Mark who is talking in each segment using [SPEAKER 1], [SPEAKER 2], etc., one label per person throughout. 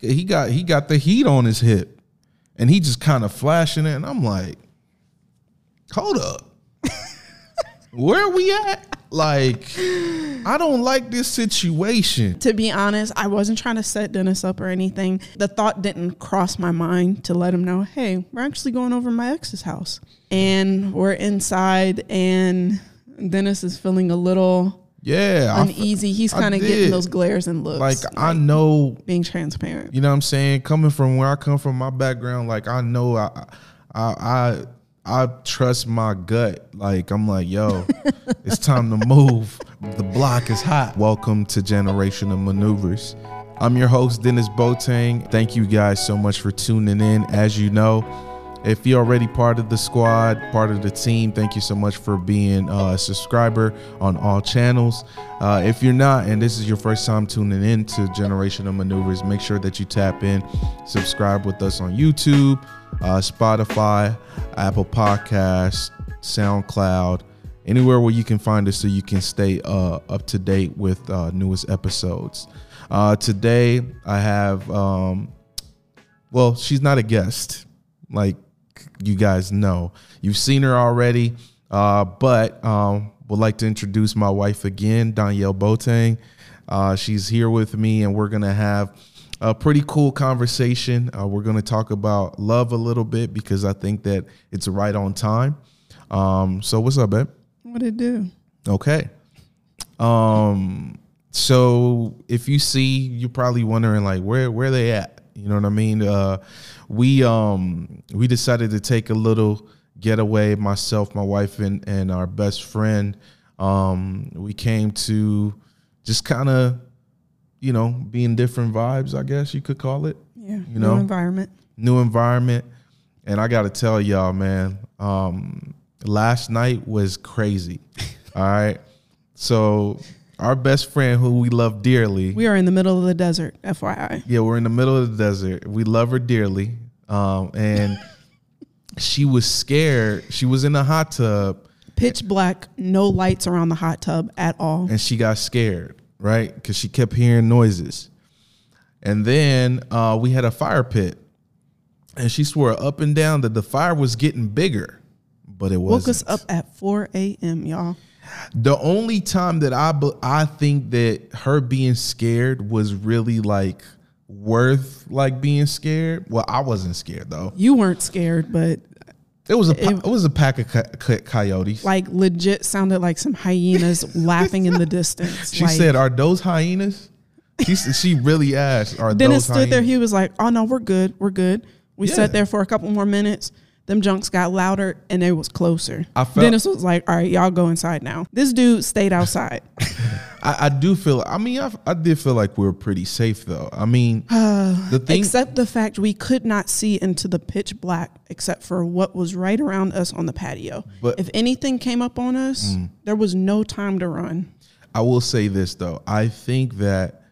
[SPEAKER 1] he, got he got the heat on his hip, and he just kind of flashing it, and I'm like, hold up, where we at? Like, I don't like this situation.
[SPEAKER 2] To be honest, I wasn't trying to set Denis up or anything. The thought didn't cross my mind to let him know, hey, we're actually going over my ex's house. And we're inside, and Denis is feeling a little
[SPEAKER 1] Yeah,
[SPEAKER 2] uneasy. He's kind of getting those glares and looks.
[SPEAKER 1] Like I know
[SPEAKER 2] being transparent.
[SPEAKER 1] You know what I'm saying? Coming from where I come from, my background, like I know I I I I trust my gut. Like I'm like, yo, it's time to move. The block is hot. Welcome to Generational Maneuvers. I'm your host, Denis Boateng. Thank you guys so much for tuning in. As you know, if you're already part of the squad, part of the team, thank you so much for being uh, a subscriber on all channels. Uh, if you're not, and this is your first time tuning in to Generational Maneuvers, make sure that you tap in, subscribe with us on YouTube, uh, Spotify, Apple Podcasts, SoundCloud, anywhere where you can find us so you can stay uh, up to date with uh, newest episodes. Uh, today, I have, um, well, she's not a guest like you guys know. You've seen her already, uh, but um, would like to introduce my wife again, Donielle Boateng. Uh, she's here with me, and we're gonna have a pretty cool conversation. Uh, we're gonna talk about love a little bit because I think that it's right on time. Um, so, what's up, babe?
[SPEAKER 2] What it do?
[SPEAKER 1] Okay. Um so if you see you're probably wondering like where where they at? You know what I mean? Uh we um we decided to take a little getaway myself, my wife and and our best friend. Um we came to just kind of you know, being different vibes, I guess you could call it
[SPEAKER 2] Yeah.
[SPEAKER 1] You know?
[SPEAKER 2] new environment.
[SPEAKER 1] new environment and i gotta tell y'all man um last night was crazy all right so our best friend who we love dearly
[SPEAKER 2] We are in the middle of the desert, FYI.
[SPEAKER 1] yeah we're in the middle of the desert we love her dearly um and she was scared she was in a hot tub
[SPEAKER 2] Pitch black, no lights around the hot tub at all.
[SPEAKER 1] and she got scared right because she kept hearing noises and then uh, we had a fire pit and she swore up and down that the fire was getting bigger but it wasn't
[SPEAKER 2] us up at 4 a.m., y'all.
[SPEAKER 1] The only time that I I think that her being scared was really like worth like being scared. Well, I wasn't scared though.
[SPEAKER 2] You weren't scared, but
[SPEAKER 1] It was a pa- it, was a pack of co- co- coyotes.
[SPEAKER 2] like legit sounded like some hyenas laughing in the distance.
[SPEAKER 1] she
[SPEAKER 2] like,
[SPEAKER 1] said, "Are those hyenas?" She she really asked, "Are
[SPEAKER 2] Denis
[SPEAKER 1] those
[SPEAKER 2] stood there. He was like, "Oh no, we're good. We're good." We
[SPEAKER 1] Yeah.
[SPEAKER 2] sat there for a couple more minutes. Them junks got louder and it was closer.
[SPEAKER 1] I felt-
[SPEAKER 2] Denis was like, "All right, y'all go inside now." This dude stayed outside.
[SPEAKER 1] I, I do feel. I mean, I, I did feel like we were pretty safe though. I mean, the thing.
[SPEAKER 2] except the fact we could not see into the pitch black except for what was right around us on the patio.
[SPEAKER 1] But- Mm.
[SPEAKER 2] if anything came up on us, there was no time to run.
[SPEAKER 1] I will say this though. I think that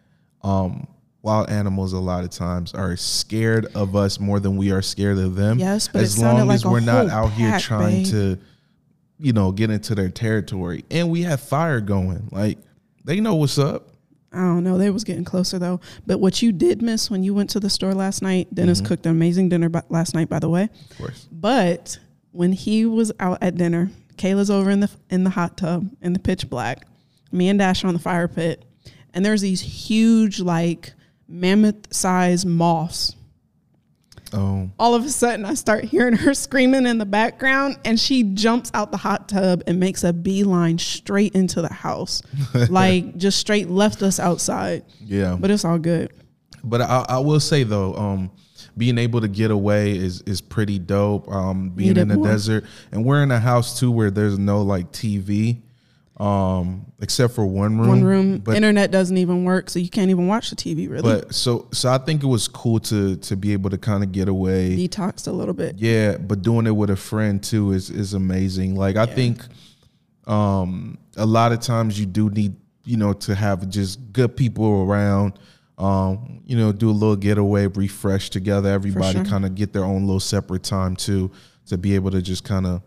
[SPEAKER 1] um, wild animals a lot of times are scared of us more than we are scared of them.
[SPEAKER 2] Yes, but
[SPEAKER 1] as long
[SPEAKER 2] like
[SPEAKER 1] as we're not out here trying
[SPEAKER 2] babe.
[SPEAKER 1] to, you know, get into their territory, and we have fire going. Like they know what's up.
[SPEAKER 2] I don't know. They was getting closer though. But what you did miss when you went to the store last night, Denis
[SPEAKER 1] Mm-hmm.
[SPEAKER 2] cooked an amazing dinner b- last night, by the way.
[SPEAKER 1] Of course.
[SPEAKER 2] But when he was out at dinner, Kayla's over in the in the hot tub in the pitch black. Me and Dash are on the fire pit, and there's these huge like mammoth size moths.
[SPEAKER 1] Oh,
[SPEAKER 2] All of a sudden, I start hearing her screaming in the background, and she jumps out the hot tub and makes a beeline straight into the house, like just straight left us outside.
[SPEAKER 1] yeah.
[SPEAKER 2] But it's all good.
[SPEAKER 1] But I, I will say though, um, being able to get away is is pretty dope. Um, being in the
[SPEAKER 2] more.
[SPEAKER 1] desert, and we're in a house too where there's no like TV, um, except for one room.
[SPEAKER 2] One room,
[SPEAKER 1] but
[SPEAKER 2] internet doesn't even work, so you can't even watch the TV really.
[SPEAKER 1] but so so I think it was cool to to be able to kind of get away.
[SPEAKER 2] Detoxed a little bit.
[SPEAKER 1] Yeah, but doing it with a friend too is is amazing. Like I think um a lot of times you do need, you know, to have just good people around. Um, you know, do a little getaway, refresh together. Everybody
[SPEAKER 2] sure.
[SPEAKER 1] kind of get their own little separate time too to be able to just kind of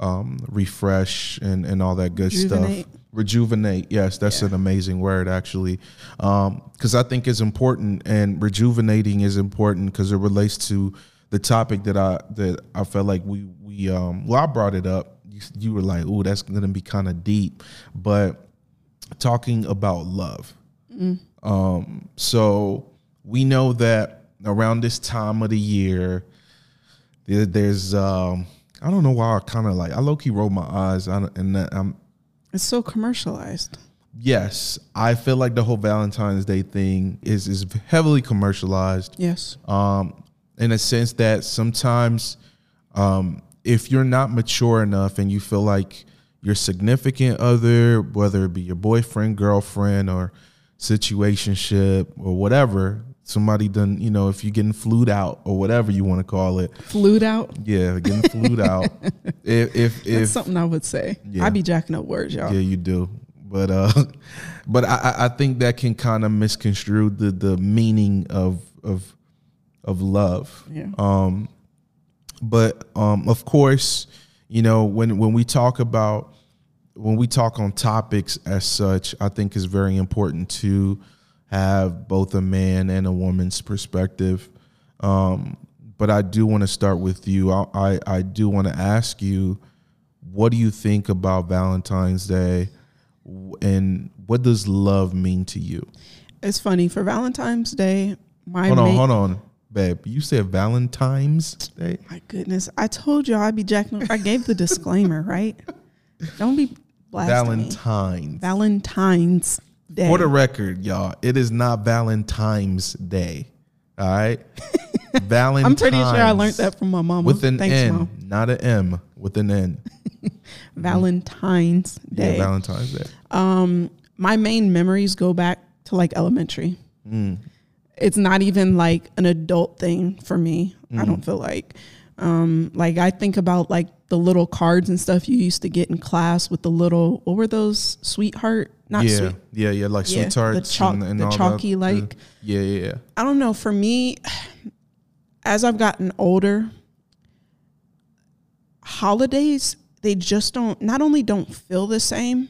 [SPEAKER 1] um, refresh and and all that good
[SPEAKER 2] Rejuvenate.
[SPEAKER 1] stuff. Rejuvenate, yes, that's
[SPEAKER 2] Yeah.
[SPEAKER 1] an amazing word actually, because I think it's important and rejuvenating is important because it relates to the topic that I that I felt like we we um well I brought it up. You, you were like, oh, that's gonna be kind of deep, but talking about love. Um, so we know that around this time of the year, there, there's um, I don't know why I kind of like I low key rolled my eyes don't- and I'm
[SPEAKER 2] It's so commercialized.
[SPEAKER 1] yes I feel like the whole Valentine's Day thing is is heavily commercialized
[SPEAKER 2] Yes.
[SPEAKER 1] um, in a sense that sometimes um, if you're not mature enough and you feel like your significant other, whether it be your boyfriend, girlfriend, or situationship or whatever, somebody done, you know, if you're getting flued out or whatever you want to call it,
[SPEAKER 2] Flued out.
[SPEAKER 1] yeah, getting flued out. If if,
[SPEAKER 2] That's
[SPEAKER 1] if
[SPEAKER 2] something I would say.
[SPEAKER 1] Yeah.
[SPEAKER 2] I be jacking up words, y'all.
[SPEAKER 1] yeah, you do. But uh, but I, I- I think that can kind of misconstrue the the meaning of of of love.
[SPEAKER 2] Yeah.
[SPEAKER 1] Um, but um, of course, you know when when we talk about when we talk on topics as such, I think is very important to have both a man and a woman's perspective. Um, but I do want to start with you. I I, I do want to ask you, what do you think about Valentine's Day, and what does love mean to you?
[SPEAKER 2] It's funny for Valentine's Day. My
[SPEAKER 1] Hold on, hold on, babe. You said Valentine's Day.
[SPEAKER 2] My goodness, I told you I'd be jacking up. I gave the disclaimer, right? Don't be blasting me.
[SPEAKER 1] Valentine's.
[SPEAKER 2] Day.
[SPEAKER 1] For the record, y'all, it is not Valentine's Day. All right. Valentine's.
[SPEAKER 2] I'm pretty sure I learned that from my mama.
[SPEAKER 1] with an
[SPEAKER 2] Thanks,
[SPEAKER 1] N,
[SPEAKER 2] mom.
[SPEAKER 1] not an M. With an N.
[SPEAKER 2] Valentine's Day.
[SPEAKER 1] Yeah, Valentine's Day.
[SPEAKER 2] um, my main memories go back to like elementary.
[SPEAKER 1] Mm.
[SPEAKER 2] It's not even like an adult thing for me. I
[SPEAKER 1] Mm.
[SPEAKER 2] don't feel like. Um, like I think about like the little cards and stuff you used to get in class with the little what were those sweetheart not
[SPEAKER 1] yeah,
[SPEAKER 2] sweet
[SPEAKER 1] yeah, yeah, like
[SPEAKER 2] Yeah,
[SPEAKER 1] sweethearts
[SPEAKER 2] the chalk-
[SPEAKER 1] and, and
[SPEAKER 2] the chalky,
[SPEAKER 1] that.
[SPEAKER 2] like-
[SPEAKER 1] yeah, yeah, yeah.
[SPEAKER 2] I don't know. For me, as I've gotten older, holidays they just don't. Not only don't feel the same,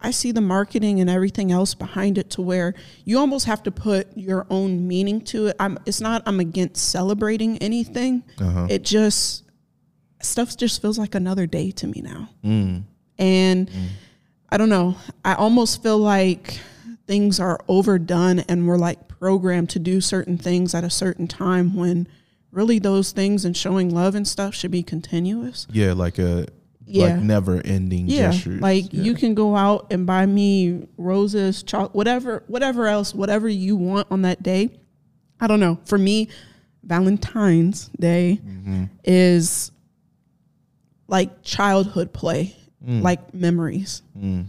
[SPEAKER 2] I see the marketing and everything else behind it to where you almost have to put your own meaning to it. I'm. It's not. I'm against celebrating anything.
[SPEAKER 1] Uh-huh.
[SPEAKER 2] It just stuff just feels like another day to me now.
[SPEAKER 1] Mm.
[SPEAKER 2] And I don't know. I almost feel like things are overdone and we're like programmed to do certain things at a certain time when really those things and showing love and stuff should be continuous.
[SPEAKER 1] Yeah, like a
[SPEAKER 2] Yeah.
[SPEAKER 1] like never ending
[SPEAKER 2] Yeah.
[SPEAKER 1] gestures.
[SPEAKER 2] Like
[SPEAKER 1] yeah.
[SPEAKER 2] you can go out and buy me roses, chocolate, whatever, whatever else, whatever you want on that day. I don't know. For me, Valentine's Day
[SPEAKER 1] Mm-hmm.
[SPEAKER 2] is like childhood play, like memories.
[SPEAKER 1] Mm.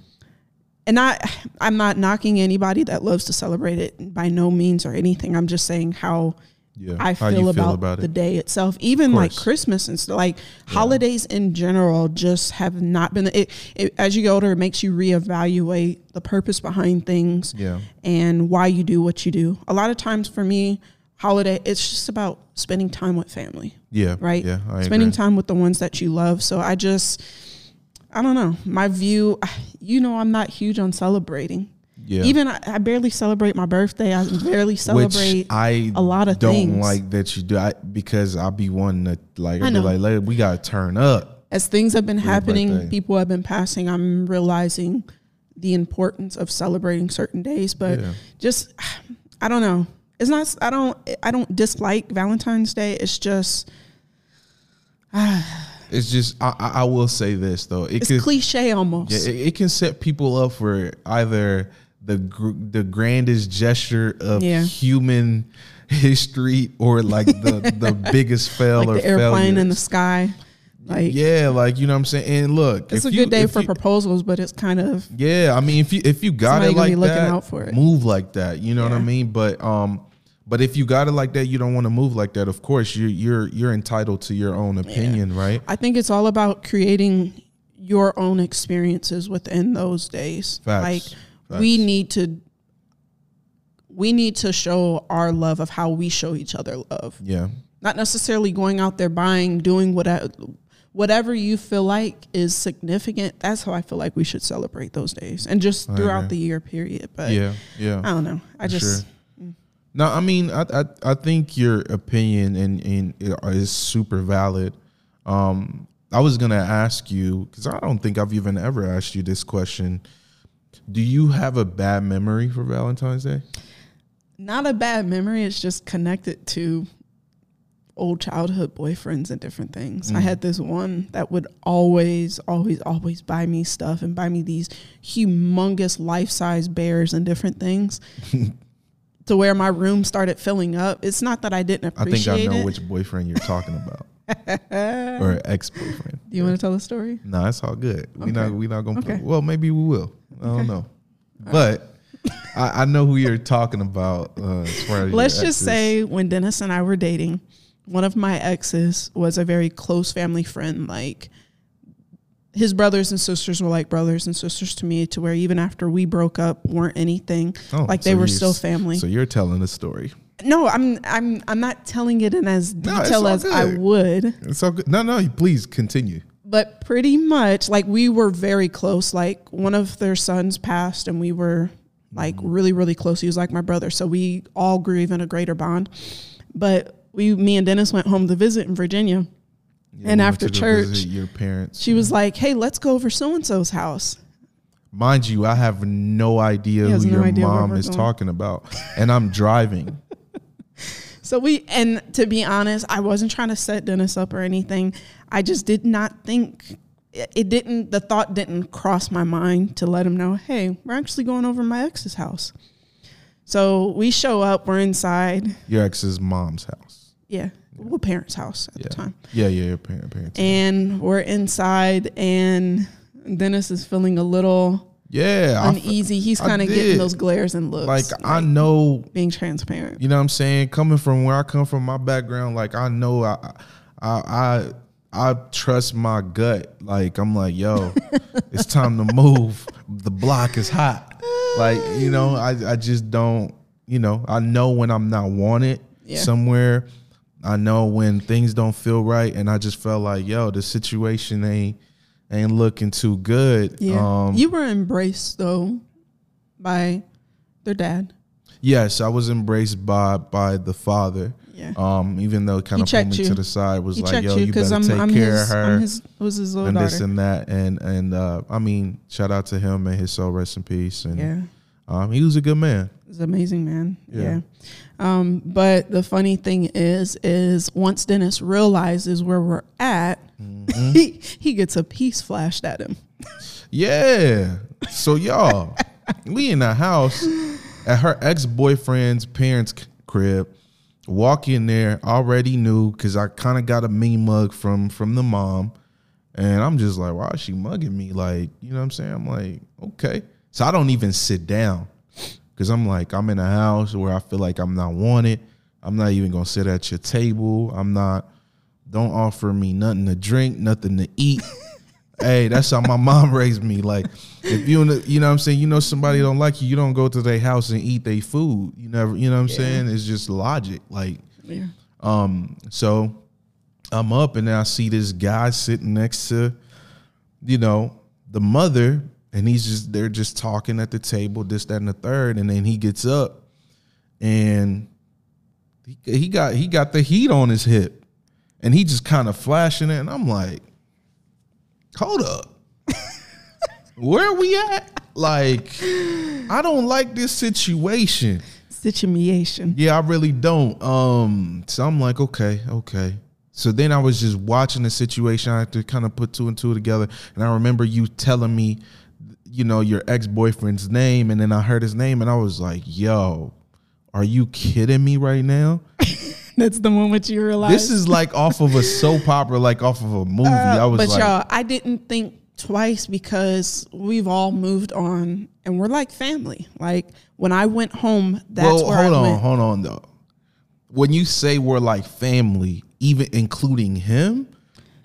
[SPEAKER 2] And I, I'm not knocking anybody that loves to celebrate it by no means or anything. I'm just saying how
[SPEAKER 1] yeah.
[SPEAKER 2] I feel, about,
[SPEAKER 1] about
[SPEAKER 2] the day itself. Even like. Christmas and stuff, like holidays in general, just have not been. It, it as you get older, it makes you reevaluate the purpose behind things
[SPEAKER 1] Yeah.
[SPEAKER 2] and why you do what you do. A lot of times for me, holiday it's just about spending time with family,
[SPEAKER 1] Yeah.
[SPEAKER 2] right?
[SPEAKER 1] Yeah. I
[SPEAKER 2] spending
[SPEAKER 1] agree.
[SPEAKER 2] time with the ones that you love. So I just, I don't know. My view, you know, I'm not huge on celebrating.
[SPEAKER 1] Yeah.
[SPEAKER 2] Even I, I barely celebrate my birthday. I barely celebrate.
[SPEAKER 1] Which I
[SPEAKER 2] a lot of
[SPEAKER 1] don't
[SPEAKER 2] things.
[SPEAKER 1] like that you do I, because I'll be one that like I'll be like "Let- we gotta turn up.
[SPEAKER 2] as things have been happening,
[SPEAKER 1] birthday.
[SPEAKER 2] people have been passing. I'm realizing the importance of celebrating certain days, but
[SPEAKER 1] Yeah.
[SPEAKER 2] just I don't know. It's not. I don't. I don't dislike Valentine's Day. It's just
[SPEAKER 1] It's just I, I will say this though. It
[SPEAKER 2] it's
[SPEAKER 1] could
[SPEAKER 2] cliche almost.
[SPEAKER 1] yeah, it, it can set people up for either the gr- the grandest gesture of
[SPEAKER 2] Yeah.
[SPEAKER 1] human history or like the the biggest fail
[SPEAKER 2] like
[SPEAKER 1] or
[SPEAKER 2] the airplane
[SPEAKER 1] failure.
[SPEAKER 2] in the sky. Like
[SPEAKER 1] yeah, like you know what I'm saying. And look,
[SPEAKER 2] it's a
[SPEAKER 1] you-
[SPEAKER 2] good day for
[SPEAKER 1] you-
[SPEAKER 2] proposals, but it's kind of
[SPEAKER 1] Yeah, I mean, if you if you got it like
[SPEAKER 2] looking
[SPEAKER 1] that,
[SPEAKER 2] out for it.
[SPEAKER 1] move like that. You know what I mean? But um, but if you got it like that, you don't want to move like that. Of course, you're you're you're entitled to your own opinion, right?
[SPEAKER 2] I think it's all about creating your own experiences within those days.
[SPEAKER 1] Facts.
[SPEAKER 2] Like we need to we need to show our love of how we show each other love.
[SPEAKER 1] Yeah,
[SPEAKER 2] Not necessarily going out there buying, doing whatever whatever you feel like is significant, that's how I feel like we should celebrate those days and just throughout the year period. But
[SPEAKER 1] yeah, yeah.
[SPEAKER 2] I don't know. I
[SPEAKER 1] For
[SPEAKER 2] just
[SPEAKER 1] sure. No, I mean, I, I I think your opinion and and is super valid. Um, I was gonna ask you because I don't think I've even ever asked you this question. Do you have a bad memory for Valentine's Day?
[SPEAKER 2] not a bad memory. It's just connected to old childhood boyfriends and different things.
[SPEAKER 1] Mm.
[SPEAKER 2] I had this one that would always, always, always buy me stuff and buy me these humongous life size bears and different things. to where my room started filling up. It's not that I didn't appreciate.
[SPEAKER 1] I think I know
[SPEAKER 2] it.
[SPEAKER 1] which boyfriend you're talking about, or ex boyfriend.
[SPEAKER 2] Do you want to tell the story?
[SPEAKER 1] No, it's all good. We not we not gonna.
[SPEAKER 2] Okay.
[SPEAKER 1] Well, maybe we will. I don't know, but I, I know who you're talking about. Uh, as far as
[SPEAKER 2] Let's just say when Dennis and I were dating, one of my exes was a very close family friend. Like his brothers and sisters were like brothers and sisters to me, to where even after we broke up, weren't anything.
[SPEAKER 1] Oh,
[SPEAKER 2] like they
[SPEAKER 1] so
[SPEAKER 2] were still family.
[SPEAKER 1] So you're telling the story.
[SPEAKER 2] no, I'm I'm I'm not telling it in as detail
[SPEAKER 1] all
[SPEAKER 2] as I would.
[SPEAKER 1] It's all good. No, no, please continue.
[SPEAKER 2] but pretty much like we were very close like one of their sons passed and we were like mm-hmm. really really close he was like my brother so we all grew even a greater bond but we me and denis went home to visit in virginia
[SPEAKER 1] Yeah,
[SPEAKER 2] And after church,
[SPEAKER 1] your parents.
[SPEAKER 2] she was like hey let's go over so and so's house
[SPEAKER 1] Mind you, I have no idea who
[SPEAKER 2] no
[SPEAKER 1] your
[SPEAKER 2] idea
[SPEAKER 1] mom is
[SPEAKER 2] going.
[SPEAKER 1] talking about, and I'm driving.
[SPEAKER 2] so we and to be honest i wasn't trying to set denis up or anything i just did not think it didn't the thought didn't cross my mind to let him know hey we're actually going over my ex's house so we show up we're inside
[SPEAKER 1] Your ex's mom's house.
[SPEAKER 2] yeah well parents house at
[SPEAKER 1] Yeah,
[SPEAKER 2] the time
[SPEAKER 1] yeah, yeah. Parent, parents.
[SPEAKER 2] and we're inside and denis is feeling a little
[SPEAKER 1] yeah,
[SPEAKER 2] uneasy he's kind of getting those glares and looks
[SPEAKER 1] like I know
[SPEAKER 2] being transparent
[SPEAKER 1] You know what I'm saying? Coming from where I come from, my background, like I know I I I I trust my gut. Like I'm like, yo, it's time to move. The block is hot. Like, you know, I I just don't, you know, I know when I'm not wanted
[SPEAKER 2] Yeah.
[SPEAKER 1] somewhere. I know when things don't feel right and I just felt like, yo, the situation ain't ain't looking too good.
[SPEAKER 2] yeah
[SPEAKER 1] Um
[SPEAKER 2] you were embraced though by their dad
[SPEAKER 1] yes, I was embraced by by the father.
[SPEAKER 2] yeah
[SPEAKER 1] Um, even though it kind of pulled me
[SPEAKER 2] you.
[SPEAKER 1] to the side, was
[SPEAKER 2] he
[SPEAKER 1] like, "Yo,
[SPEAKER 2] you
[SPEAKER 1] you better
[SPEAKER 2] I'm,
[SPEAKER 1] take
[SPEAKER 2] I'm
[SPEAKER 1] care
[SPEAKER 2] his,
[SPEAKER 1] of her."
[SPEAKER 2] His was his little
[SPEAKER 1] and this and that, and and uh, I mean, shout out to him and his soul rest in peace. And
[SPEAKER 2] yeah
[SPEAKER 1] um, he was a good man.
[SPEAKER 2] He's an amazing man.
[SPEAKER 1] Yeah.
[SPEAKER 2] Yeah. Um, but the funny thing is, is once Denis realizes where we're at,
[SPEAKER 1] Mm-hmm.
[SPEAKER 2] he, he gets a piece flashed at him.
[SPEAKER 1] Yeah. So y'all, we in the house at her ex boyfriend's parents' crib. Walk in there, already knew because I kind of got a mean mug from from the mom, and I'm just like, why is she mugging me? Like, you know what I'm saying? I'm like, okay. So I don't even sit down because I'm like, I'm in a house where I feel like I'm not wanted. I'm not even gonna sit at your table. I'm not. Don't offer me nothing to drink, nothing to eat. hey, that's how my mom raised me. Like, if you you know what I'm saying, you know somebody don't like you, you don't go to their house and eat their food. You never, you know what I'm
[SPEAKER 2] Yeah.
[SPEAKER 1] saying? It's just logic. Like,
[SPEAKER 2] Yeah.
[SPEAKER 1] um, so I'm up and then I see this guy sitting next to, you know, the mother, and he's just they're just talking at the table, this, that, and the third, and then he gets up and he, he got he got the heat on his hip, and he just kind of flashing it, and I'm like, hold up. Where are we at? Like, I don't like this situation.
[SPEAKER 2] Situation.
[SPEAKER 1] Yeah, I really don't. Um, so I'm like, okay, okay. So then I was just watching the situation. I had to kind of put two and two together, and I remember you telling me, you know, your ex boyfriend's name, and then I heard his name, and I was like, yo, are you kidding me right now?
[SPEAKER 2] That's the moment you realize.
[SPEAKER 1] This is like off of a soap opera, like off of a movie. Uh, I was
[SPEAKER 2] but
[SPEAKER 1] like,
[SPEAKER 2] y'all, I didn't think twice because we've all moved on and we're like family. Like when I went home, that's
[SPEAKER 1] well,
[SPEAKER 2] where
[SPEAKER 1] hold
[SPEAKER 2] I
[SPEAKER 1] on,
[SPEAKER 2] went.
[SPEAKER 1] hold on though. When you say we're like family, even including him,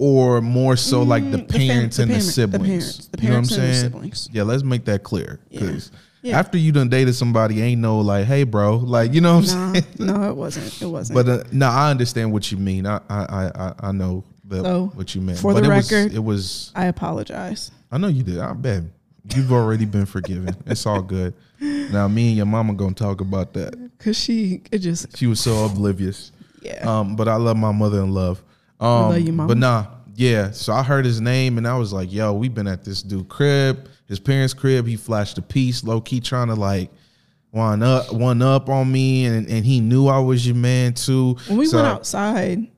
[SPEAKER 1] or more so like the
[SPEAKER 2] Mm, the fam-
[SPEAKER 1] parents
[SPEAKER 2] the
[SPEAKER 1] and the
[SPEAKER 2] parent- the
[SPEAKER 1] siblings.
[SPEAKER 2] parents- the
[SPEAKER 1] you know what I'm
[SPEAKER 2] and
[SPEAKER 1] saying?
[SPEAKER 2] siblings.
[SPEAKER 1] Yeah, let's make that clear. Because
[SPEAKER 2] Yeah.
[SPEAKER 1] after you done dated somebody, ain't no like, hey, bro, like you know what I'm
[SPEAKER 2] No,
[SPEAKER 1] saying.
[SPEAKER 2] no, it wasn't. It wasn't.
[SPEAKER 1] But uh, no, I understand what you mean. I I I I- know the,
[SPEAKER 2] So,
[SPEAKER 1] what you meant.
[SPEAKER 2] for the
[SPEAKER 1] it was,
[SPEAKER 2] record-
[SPEAKER 1] it was.
[SPEAKER 2] I apologize.
[SPEAKER 1] I know you did. I bet you've already been forgiven. It's all good. Now, me and your mama gonna talk about that.
[SPEAKER 2] Cause she, it just,
[SPEAKER 1] She was so oblivious.
[SPEAKER 2] yeah.
[SPEAKER 1] Um, but I love my mother in love. Um,
[SPEAKER 2] love you, mama.
[SPEAKER 1] But nah, yeah. So I heard his name and I was like, yo, we've been at this dude crib, his parents' crib. He flashed a piece, low key trying to like one up, one up on me, and and he knew I was your man too.
[SPEAKER 2] when we
[SPEAKER 1] So-
[SPEAKER 2] went outside,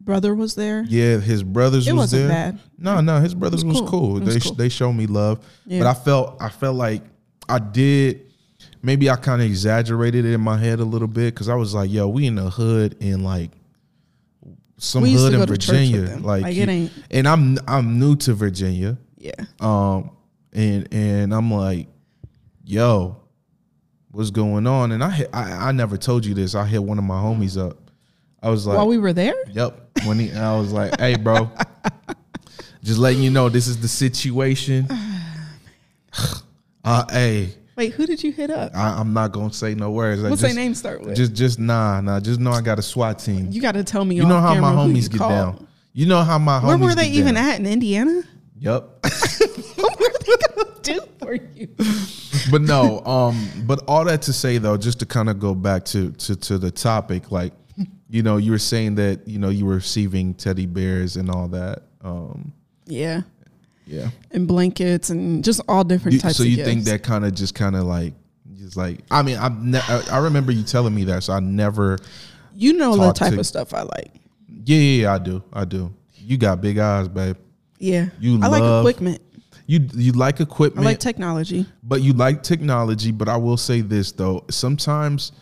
[SPEAKER 2] brother was there.
[SPEAKER 1] Yeah, his brothers
[SPEAKER 2] It
[SPEAKER 1] was
[SPEAKER 2] wasn't
[SPEAKER 1] there.
[SPEAKER 2] bad.
[SPEAKER 1] No, no, his brothers was
[SPEAKER 2] was
[SPEAKER 1] cool.
[SPEAKER 2] cool. Was
[SPEAKER 1] They
[SPEAKER 2] cool.
[SPEAKER 1] they showed me love,
[SPEAKER 2] Yeah.
[SPEAKER 1] but I felt I felt like I did. Maybe I kind of exaggerated it in my head a little bit because I was like, "Yo, we in the hood and like some
[SPEAKER 2] We
[SPEAKER 1] hood in
[SPEAKER 2] go to church with
[SPEAKER 1] Virginia, like,
[SPEAKER 2] Like, it ain't-
[SPEAKER 1] And I'm I'm new to Virginia,
[SPEAKER 2] Yeah.
[SPEAKER 1] um, and and I'm like, "Yo, what's going on?" And I hit, I I never told you this. I hit one of my homies up. I was like,
[SPEAKER 2] While we were there,
[SPEAKER 1] Yep. When he, I was like, "Hey, bro, just letting you know this is the situation." Uh, hey,
[SPEAKER 2] wait, who did you hit up?
[SPEAKER 1] I, I'm not gonna say no words.
[SPEAKER 2] What's their name start with?
[SPEAKER 1] Just, just nah, nah. Just know I got a SWAT team.
[SPEAKER 2] you got to tell me.
[SPEAKER 1] You know how my
[SPEAKER 2] camera who you
[SPEAKER 1] homies get
[SPEAKER 2] called.
[SPEAKER 1] down. You know how my homies.
[SPEAKER 2] Where were they even
[SPEAKER 1] down.
[SPEAKER 2] at in Indiana?
[SPEAKER 1] Yep.
[SPEAKER 2] what were they gonna do for you?
[SPEAKER 1] but no, um, but all that to say though, just to kind of go back to to to the topic, like, you know, you were saying that you know you were receiving teddy bears and all that. Um,
[SPEAKER 2] Yeah,
[SPEAKER 1] yeah.
[SPEAKER 2] and blankets and just all different
[SPEAKER 1] You-
[SPEAKER 2] types.
[SPEAKER 1] so
[SPEAKER 2] of
[SPEAKER 1] you
[SPEAKER 2] gifts.
[SPEAKER 1] think that kind of just kind of like just like I mean I ne- I I remember you telling me that so I never
[SPEAKER 2] you know the type
[SPEAKER 1] to-
[SPEAKER 2] of stuff I like?
[SPEAKER 1] yeah yeah, yeah I do I do you got big eyes babe
[SPEAKER 2] Yeah,
[SPEAKER 1] You
[SPEAKER 2] I like equipment.
[SPEAKER 1] you you like equipment.
[SPEAKER 2] I like technology.
[SPEAKER 1] but you like technology but I will say this though sometimes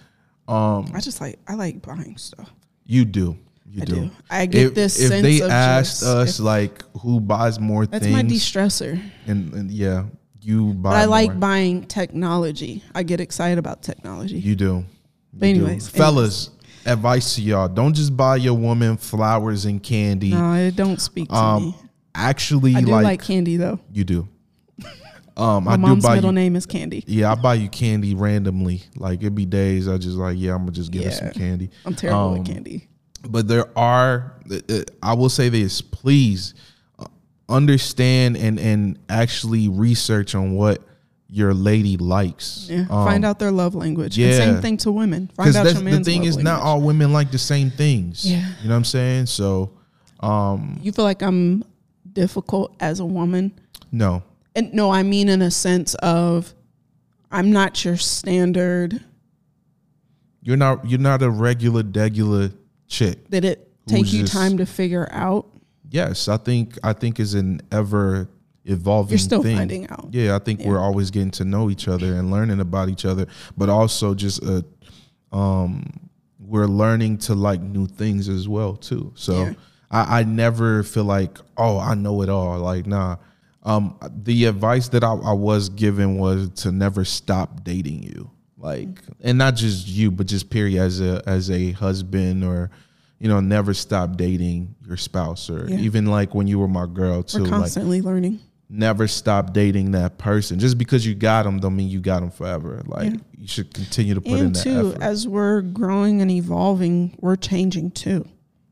[SPEAKER 1] um
[SPEAKER 2] I just like I like buying stuff.
[SPEAKER 1] you do you
[SPEAKER 2] I
[SPEAKER 1] do.
[SPEAKER 2] do. I get
[SPEAKER 1] if,
[SPEAKER 2] this
[SPEAKER 1] if
[SPEAKER 2] sense
[SPEAKER 1] they
[SPEAKER 2] of
[SPEAKER 1] asked
[SPEAKER 2] just-
[SPEAKER 1] us like who buys more
[SPEAKER 2] That's
[SPEAKER 1] things
[SPEAKER 2] my de-stressor.
[SPEAKER 1] and, and yeah you buy
[SPEAKER 2] But I like buying technology. I get excited about technology.
[SPEAKER 1] You do.
[SPEAKER 2] But
[SPEAKER 1] You do.
[SPEAKER 2] anyways,
[SPEAKER 1] fellas, advice to y'all: don't just buy your woman flowers and candy.
[SPEAKER 2] no, it don't speak to
[SPEAKER 1] um,
[SPEAKER 2] me.
[SPEAKER 1] actually,
[SPEAKER 2] I do
[SPEAKER 1] like,
[SPEAKER 2] like, candy though.
[SPEAKER 1] you do. Um,
[SPEAKER 2] My
[SPEAKER 1] I do
[SPEAKER 2] mom's middle
[SPEAKER 1] you.
[SPEAKER 2] name is Candy.
[SPEAKER 1] Yeah, I buy you candy randomly. Like it'd be days I just like, yeah, I'm gonna just get her some candy.
[SPEAKER 2] I'm terrible
[SPEAKER 1] Um,
[SPEAKER 2] with candy.
[SPEAKER 1] But there are uh, uh, i will say this please uh, understand and and actually research on what your lady likes
[SPEAKER 2] Yeah,
[SPEAKER 1] Um,
[SPEAKER 2] find out their love language.
[SPEAKER 1] yeah.
[SPEAKER 2] And same thing to women. Find
[SPEAKER 1] because
[SPEAKER 2] out your
[SPEAKER 1] the thing is not all women like the same things
[SPEAKER 2] Yeah.
[SPEAKER 1] you know what i'm saying so um
[SPEAKER 2] You feel like I'm difficult as a woman,
[SPEAKER 1] no
[SPEAKER 2] and no, I mean in a sense of I'm not your standard.
[SPEAKER 1] you're not you're not a regular degular chick
[SPEAKER 2] Did it take you
[SPEAKER 1] just-
[SPEAKER 2] time to figure out?
[SPEAKER 1] yes i think i think is an ever evolving
[SPEAKER 2] You're still
[SPEAKER 1] thing.
[SPEAKER 2] finding out.
[SPEAKER 1] yeah i think
[SPEAKER 2] Yeah.
[SPEAKER 1] we're always getting to know each other and learning about each other but also just uh um we're learning to like new things as well too so
[SPEAKER 2] Yeah.
[SPEAKER 1] I, I never feel like oh i know it all like nah um the advice that i, I was given was to never stop dating you like mm-hmm. and not just you but just period as a as a husband or you know never stop dating your spouse or
[SPEAKER 2] Yeah.
[SPEAKER 1] even like when you were my girl too
[SPEAKER 2] We're
[SPEAKER 1] like
[SPEAKER 2] constantly learning.
[SPEAKER 1] never stop dating that person. Just because you got them, don't mean you got them forever. Like
[SPEAKER 2] Yeah.
[SPEAKER 1] you should continue to put in
[SPEAKER 2] And
[SPEAKER 1] that
[SPEAKER 2] too,
[SPEAKER 1] effort.
[SPEAKER 2] as we're growing and evolving, we're changing too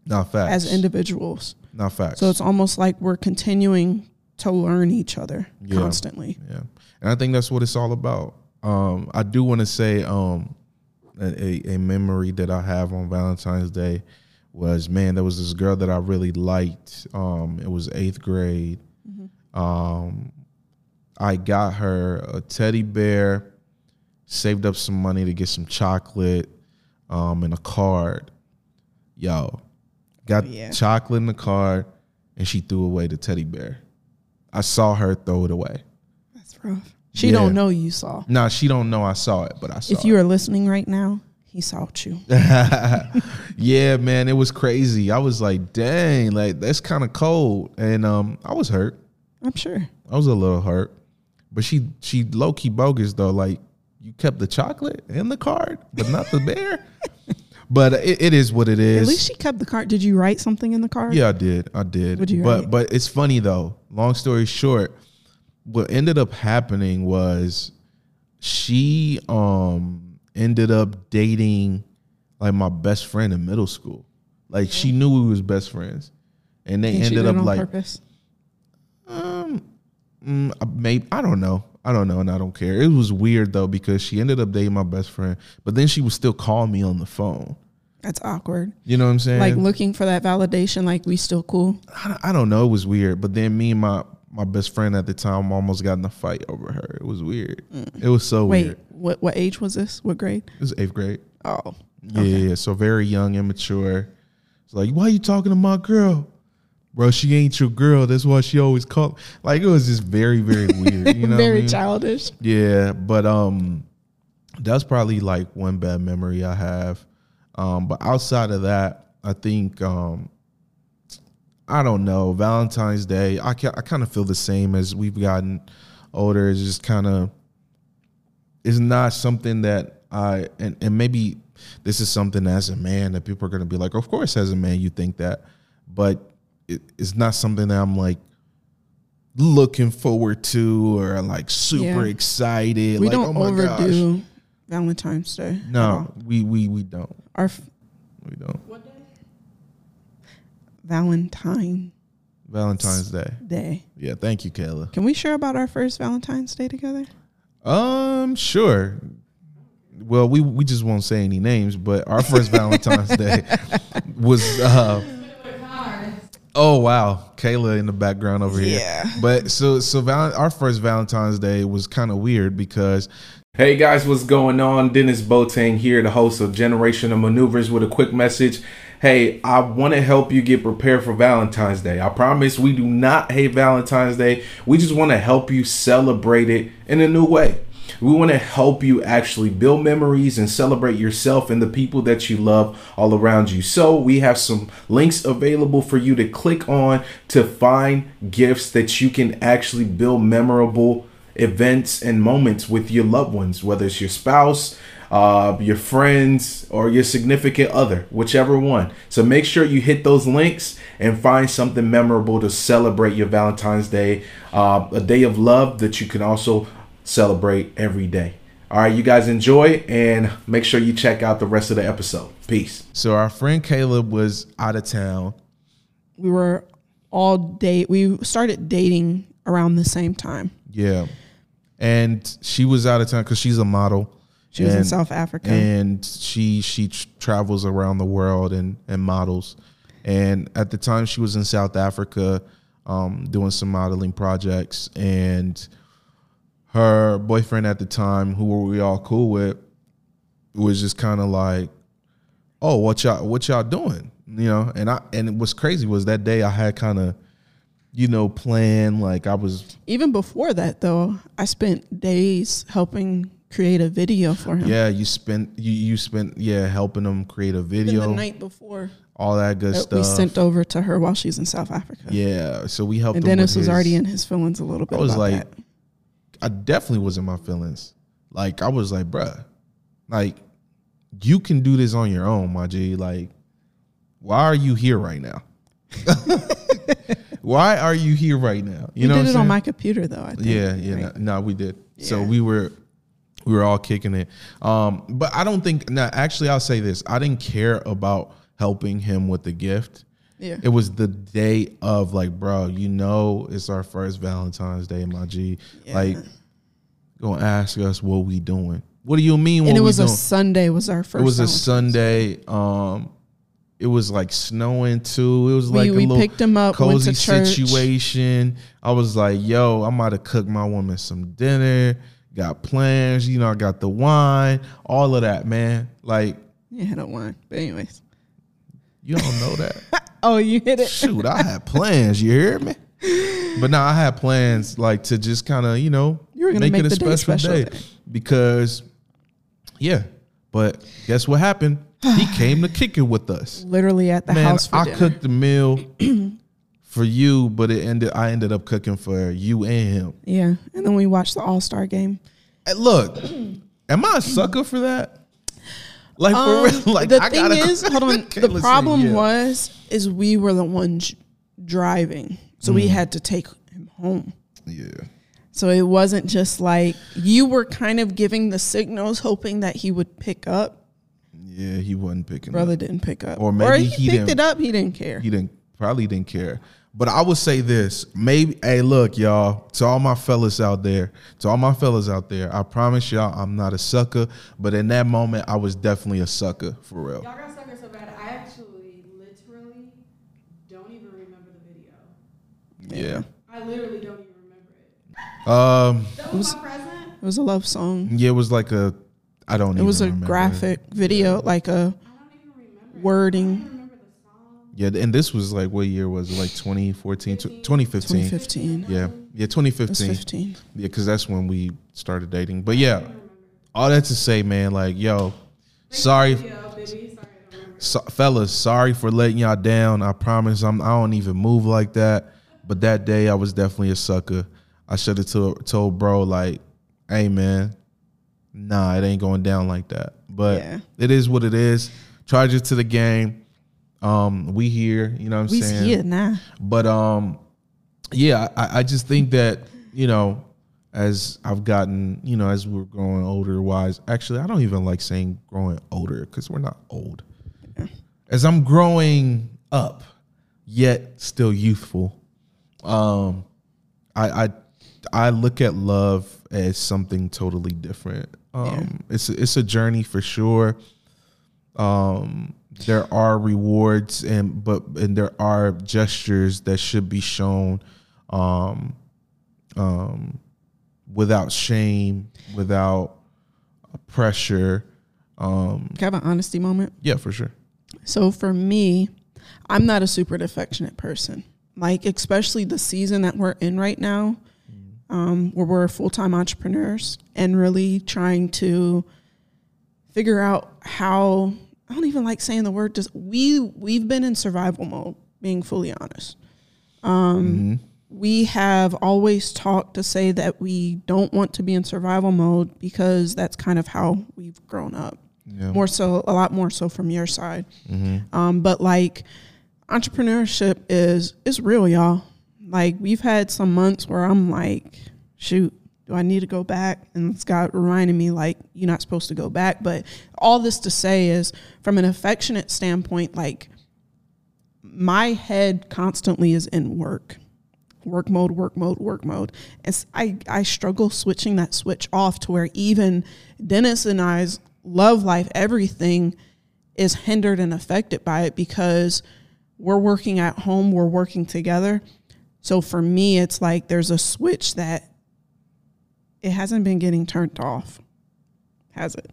[SPEAKER 1] not facts.
[SPEAKER 2] as individuals.
[SPEAKER 1] not facts.
[SPEAKER 2] So it's almost like we're continuing to learn each other
[SPEAKER 1] Yeah.
[SPEAKER 2] constantly.
[SPEAKER 1] yeah, and I think that's what it's all about. Um, I do want to say um, a, a, memory that I have on Valentine's Day was man, there was this girl that I really liked. Um, it was eighth grade. Um, I got her a teddy bear, saved up some money to get some chocolate, um, and a card. Yo, got
[SPEAKER 2] Oh, yeah.
[SPEAKER 1] chocolate in the card, and she threw away the teddy bear. I saw her throw it away.
[SPEAKER 2] That's rough. She
[SPEAKER 1] Yeah.
[SPEAKER 2] don't know you saw.
[SPEAKER 1] Nah, she don't know I saw it, but I saw
[SPEAKER 2] If you are listening right now, he saw you.
[SPEAKER 1] it. yeah, man, it was crazy. I was like, dang, like that's kind of cold, and um, I was hurt.
[SPEAKER 2] I'm sure.
[SPEAKER 1] I was a little hurt, but she she low key bogus though. Like you kept the chocolate and the card, but not the bear. but it, it is what it is.
[SPEAKER 2] At least she kept the card. Did you write something in the card?
[SPEAKER 1] Yeah, I did. I did.
[SPEAKER 2] What'd you
[SPEAKER 1] but
[SPEAKER 2] write?
[SPEAKER 1] but it's funny though. Long story short, what ended up happening was she um ended up dating like my best friend in middle school. Like she knew we was best friends. and they
[SPEAKER 2] Think she
[SPEAKER 1] ended
[SPEAKER 2] did
[SPEAKER 1] up
[SPEAKER 2] it on
[SPEAKER 1] like
[SPEAKER 2] purpose.
[SPEAKER 1] um, mm, maybe I don't know. I don't know, and I don't care. It was weird though because she ended up dating my best friend, but then she would still call me on the phone.
[SPEAKER 2] That's awkward.
[SPEAKER 1] You know what I'm saying?
[SPEAKER 2] Like looking for that validation, like we still cool.
[SPEAKER 1] I, I don't know. It was weird. But then me and my my best friend at the time almost got in a fight over her. It was weird. It was so
[SPEAKER 2] Mm. Wait,
[SPEAKER 1] weird.
[SPEAKER 2] what what age was this? What grade?
[SPEAKER 1] It was eighth grade.
[SPEAKER 2] Oh,
[SPEAKER 1] Yeah, yeah. So very young, immature. It's like, why are you talking to my girl? Bro, she ain't your girl. That's why she always called. Like it was just very, very weird. You know, what I
[SPEAKER 2] very
[SPEAKER 1] mean?
[SPEAKER 2] childish.
[SPEAKER 1] Yeah, but um, that's probably like one bad memory I have. Um, but outside of that, I think um, I don't know. Valentine's Day, I ca- I kind of feel the same as we've gotten older. It's just kind of it's not something that I and and maybe this is something as a man that people are gonna be like, of course, as a man you think that, but it, it's not something that I'm like looking forward to or like super
[SPEAKER 2] Yeah.
[SPEAKER 1] excited.
[SPEAKER 2] We
[SPEAKER 1] like,
[SPEAKER 2] don't
[SPEAKER 1] oh my gosh.
[SPEAKER 2] overdo Valentine's Day.
[SPEAKER 1] No, we we we don't.
[SPEAKER 2] our f-
[SPEAKER 1] We don't.
[SPEAKER 2] Valentine
[SPEAKER 1] Valentine's Day.
[SPEAKER 2] Day.
[SPEAKER 1] Yeah, thank you, Kayla.
[SPEAKER 2] Can we share about our first Valentine's Day together?
[SPEAKER 1] Um, sure. Well, we we just won't say any names, but our first Valentine's Day was uh Oh wow, Kayla in the background over here.
[SPEAKER 2] Yeah.
[SPEAKER 1] But so so val- our first Valentine's Day was kind of weird because
[SPEAKER 3] Hey guys, what's going on? Denis Boateng here, the host of Generational Maneuvers, with a quick message. Hey, I want to help you get prepared for Valentine's Day. I promise we do not hate Valentine's Day. We just want to help you celebrate it in a new way. We want to help you actually build memories and celebrate yourself and the people that you love all around you. So, we have some links available for you to click on to find gifts that you can actually build memorable events and moments with your loved ones, whether it's your spouse, uh, your friends, or your significant other, whichever one. So make sure you hit those links and find something memorable to celebrate your Valentine's Day, uh, a day of love that you can also celebrate every day. All right, you guys enjoy and make sure you check out the rest of the episode. Peace.
[SPEAKER 1] so our friend Caleb was out of town.
[SPEAKER 2] We were all date. We started dating around the same time.
[SPEAKER 1] Yeah. And she was out of town cuz she's a model.
[SPEAKER 2] She was in South Africa.
[SPEAKER 1] and she she travels around the world and and models. And at the time she was in south africa um, doing some modeling projects. And her boyfriend at the time who were we all cool with was just kind of like oh what y'all what y'all doing? You know? And i and what's crazy was that day i had kind of you know planned like i was
[SPEAKER 2] Even before that, though, I spent days helping create a video for him.
[SPEAKER 1] yeah you spent you you spent yeah helping them create a
[SPEAKER 2] Even
[SPEAKER 1] video
[SPEAKER 2] the night before
[SPEAKER 1] all that good
[SPEAKER 2] that
[SPEAKER 1] stuff.
[SPEAKER 2] we sent over to her while she's in South Africa.
[SPEAKER 1] yeah, so we helped.
[SPEAKER 2] And
[SPEAKER 1] him
[SPEAKER 2] Dennis was
[SPEAKER 1] his-
[SPEAKER 2] already in his feelings a little bit.
[SPEAKER 1] I was like,
[SPEAKER 2] that.
[SPEAKER 1] I definitely was in my feelings. Like I was like, bruh, like you can do this on your own, my G. Like, why are you here right now? why are you here right now? You
[SPEAKER 2] we
[SPEAKER 1] know,
[SPEAKER 2] did it
[SPEAKER 1] I'm
[SPEAKER 2] on my computer, though. I think.
[SPEAKER 1] Yeah, yeah,
[SPEAKER 2] right?
[SPEAKER 1] no, no, we did. So we were we were all kicking it. Um, but I don't think now actually I'll say this. I didn't care about helping him with the gift.
[SPEAKER 2] Yeah.
[SPEAKER 1] It was the day of like, bro, you know it's our first Valentine's Day, my G.
[SPEAKER 2] Yeah.
[SPEAKER 1] Like gonna ask us what we doing. What do you mean
[SPEAKER 2] and it
[SPEAKER 1] we
[SPEAKER 2] was a
[SPEAKER 1] doing?
[SPEAKER 2] Sunday. Was our first.
[SPEAKER 1] it was a
[SPEAKER 2] Valentine's.
[SPEAKER 1] Sunday. Um it was like snowing too. It was
[SPEAKER 2] We-
[SPEAKER 1] like a
[SPEAKER 2] we
[SPEAKER 1] little
[SPEAKER 2] picked him up,
[SPEAKER 1] cozy situation. I was like, yo, I'm about to cook my woman some dinner. Got plans, you know, I got the wine, all of that, man. Like,
[SPEAKER 2] Yeah, I don't want. But anyways.
[SPEAKER 1] you don't know that.
[SPEAKER 2] Oh, you hit it.
[SPEAKER 1] Shoot, I had plans, you hear me? But now I had plans like to just kind of, you know,
[SPEAKER 2] You were gonna make the day special day.
[SPEAKER 1] because yeah. But guess what happened? He came to kick it with us.
[SPEAKER 2] Literally at the
[SPEAKER 1] Man,
[SPEAKER 2] house
[SPEAKER 1] I
[SPEAKER 2] dinner.
[SPEAKER 1] cooked the meal for you, but it ended. I ended up cooking for you and him.
[SPEAKER 2] Yeah, and then we watched the All Star game.
[SPEAKER 1] Hey, look, am I a sucker for that? Like for
[SPEAKER 2] Um,
[SPEAKER 1] real? Like
[SPEAKER 2] the
[SPEAKER 1] I
[SPEAKER 2] thing is, hold on. The problem
[SPEAKER 1] yeah.
[SPEAKER 2] was is we were the ones driving, so
[SPEAKER 1] Mm.
[SPEAKER 2] we had to take him home.
[SPEAKER 1] yeah,
[SPEAKER 2] So it wasn't just like you were kind of giving the signals, hoping that he would pick up.
[SPEAKER 1] yeah. He wasn't picking.
[SPEAKER 2] Brother
[SPEAKER 1] Up.
[SPEAKER 2] didn't pick up,
[SPEAKER 1] Or maybe
[SPEAKER 2] he,
[SPEAKER 1] he
[SPEAKER 2] picked it up. He didn't care.
[SPEAKER 1] He didn't probably didn't care. But I would say this, maybe hey, look, y'all, to all my fellas out there, to all my fellas out there, I promise y'all I'm not a sucker, but in that moment I was definitely a sucker for real.
[SPEAKER 4] Y'all got sucker so bad. I actually, literally, don't even remember the video.
[SPEAKER 1] Yeah.
[SPEAKER 4] I literally don't even remember it.
[SPEAKER 1] Um
[SPEAKER 4] That was my present.
[SPEAKER 2] It was a love song.
[SPEAKER 1] yeah, it was like a I don't
[SPEAKER 2] It
[SPEAKER 1] even
[SPEAKER 2] was a
[SPEAKER 1] remember.
[SPEAKER 2] graphic video, like a
[SPEAKER 4] I don't even remember. it.
[SPEAKER 2] wording.
[SPEAKER 4] I don't even remember the song.
[SPEAKER 1] Yeah, and this was like what year was it? Like 2014, tw- 2015.
[SPEAKER 2] 2015.
[SPEAKER 1] Yeah. Yeah,
[SPEAKER 2] It was
[SPEAKER 1] 2015.
[SPEAKER 2] 15.
[SPEAKER 1] Yeah, because that's when we started dating. But yeah, all that to say, man, like, yo, sorry,
[SPEAKER 4] Video, baby. Sorry, I don't remember.
[SPEAKER 1] so, fellas, sorry for letting y'all down. I promise, I'm I don't even move like that. But that day, I was definitely a sucker. I should have told told bro like, hey man, nah, it ain't going down like that. But
[SPEAKER 2] Yeah.
[SPEAKER 1] it is what it is. Charge it to the game. Um, we here, you know what I'm
[SPEAKER 2] We
[SPEAKER 1] saying?
[SPEAKER 2] here now.
[SPEAKER 1] But um, yeah, I, I just think that you know, as I've gotten, you know, as we're growing older, wise. Actually, I don't even like saying growing older because we're not old. As I'm growing up, yet still youthful, um, I I I look at love as something totally different. Um, it's it's a journey for sure. Um, there are rewards and but and there are gestures that should be shown, um, um, without shame, without pressure. Um,
[SPEAKER 2] Can I have an honesty moment?
[SPEAKER 1] yeah, for sure.
[SPEAKER 2] So for me, I'm not a super affectionate person. Like especially the season that we're in right now, um, where we're full time entrepreneurs and really trying to figure out how I don't even like saying the word. Just we we've been in survival mode. Being fully honest, um, we have always talked to say that we don't want to be in survival mode because that's kind of how we've grown up
[SPEAKER 1] Yeah.
[SPEAKER 2] more so a lot more so from your side um, but like entrepreneurship is is real y'all like we've had some months where i'm like shoot do i need to go back and it's god reminding me like you're not supposed to go back but all this to say is from an affectionate standpoint like my head constantly is in work work mode, work mode, work mode. And I struggle switching that switch off to where even Denis and I's love life, everything is hindered and affected by it because we're working at home, we're working together. So for me, it's like there's a switch that it hasn't been getting turned off. Has it?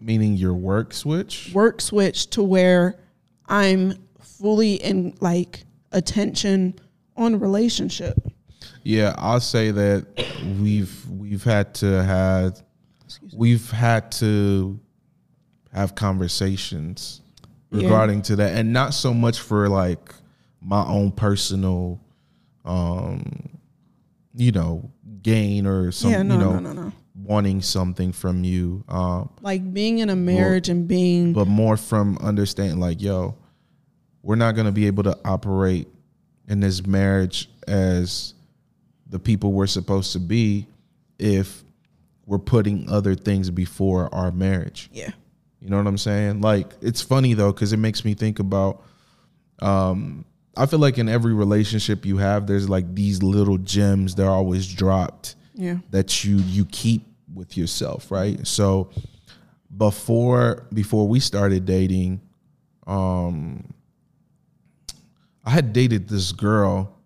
[SPEAKER 1] Meaning your work switch.
[SPEAKER 2] Work switch to where I'm fully in like attention on relationship.
[SPEAKER 1] Yeah, I'll say that we've we've had to have we've had to have conversations
[SPEAKER 2] Yeah.
[SPEAKER 1] regarding to that, and not so much for like my own personal, um, you know, gain or some,
[SPEAKER 2] yeah, no,
[SPEAKER 1] you know,
[SPEAKER 2] no, no,
[SPEAKER 1] wanting something from you, um,
[SPEAKER 2] like being in a marriage and being
[SPEAKER 1] but more from understanding like, yo, we're not gonna be able to operate in this marriage as the people we're supposed to be if we're putting other things before our marriage.
[SPEAKER 2] yeah
[SPEAKER 1] You know what I'm saying? Like it's funny though cuz it makes me think about um I feel like in every relationship you have there's like these little gems that are always dropped
[SPEAKER 2] yeah
[SPEAKER 1] that you you keep with yourself, right? So before before we started dating, um I had dated this girl.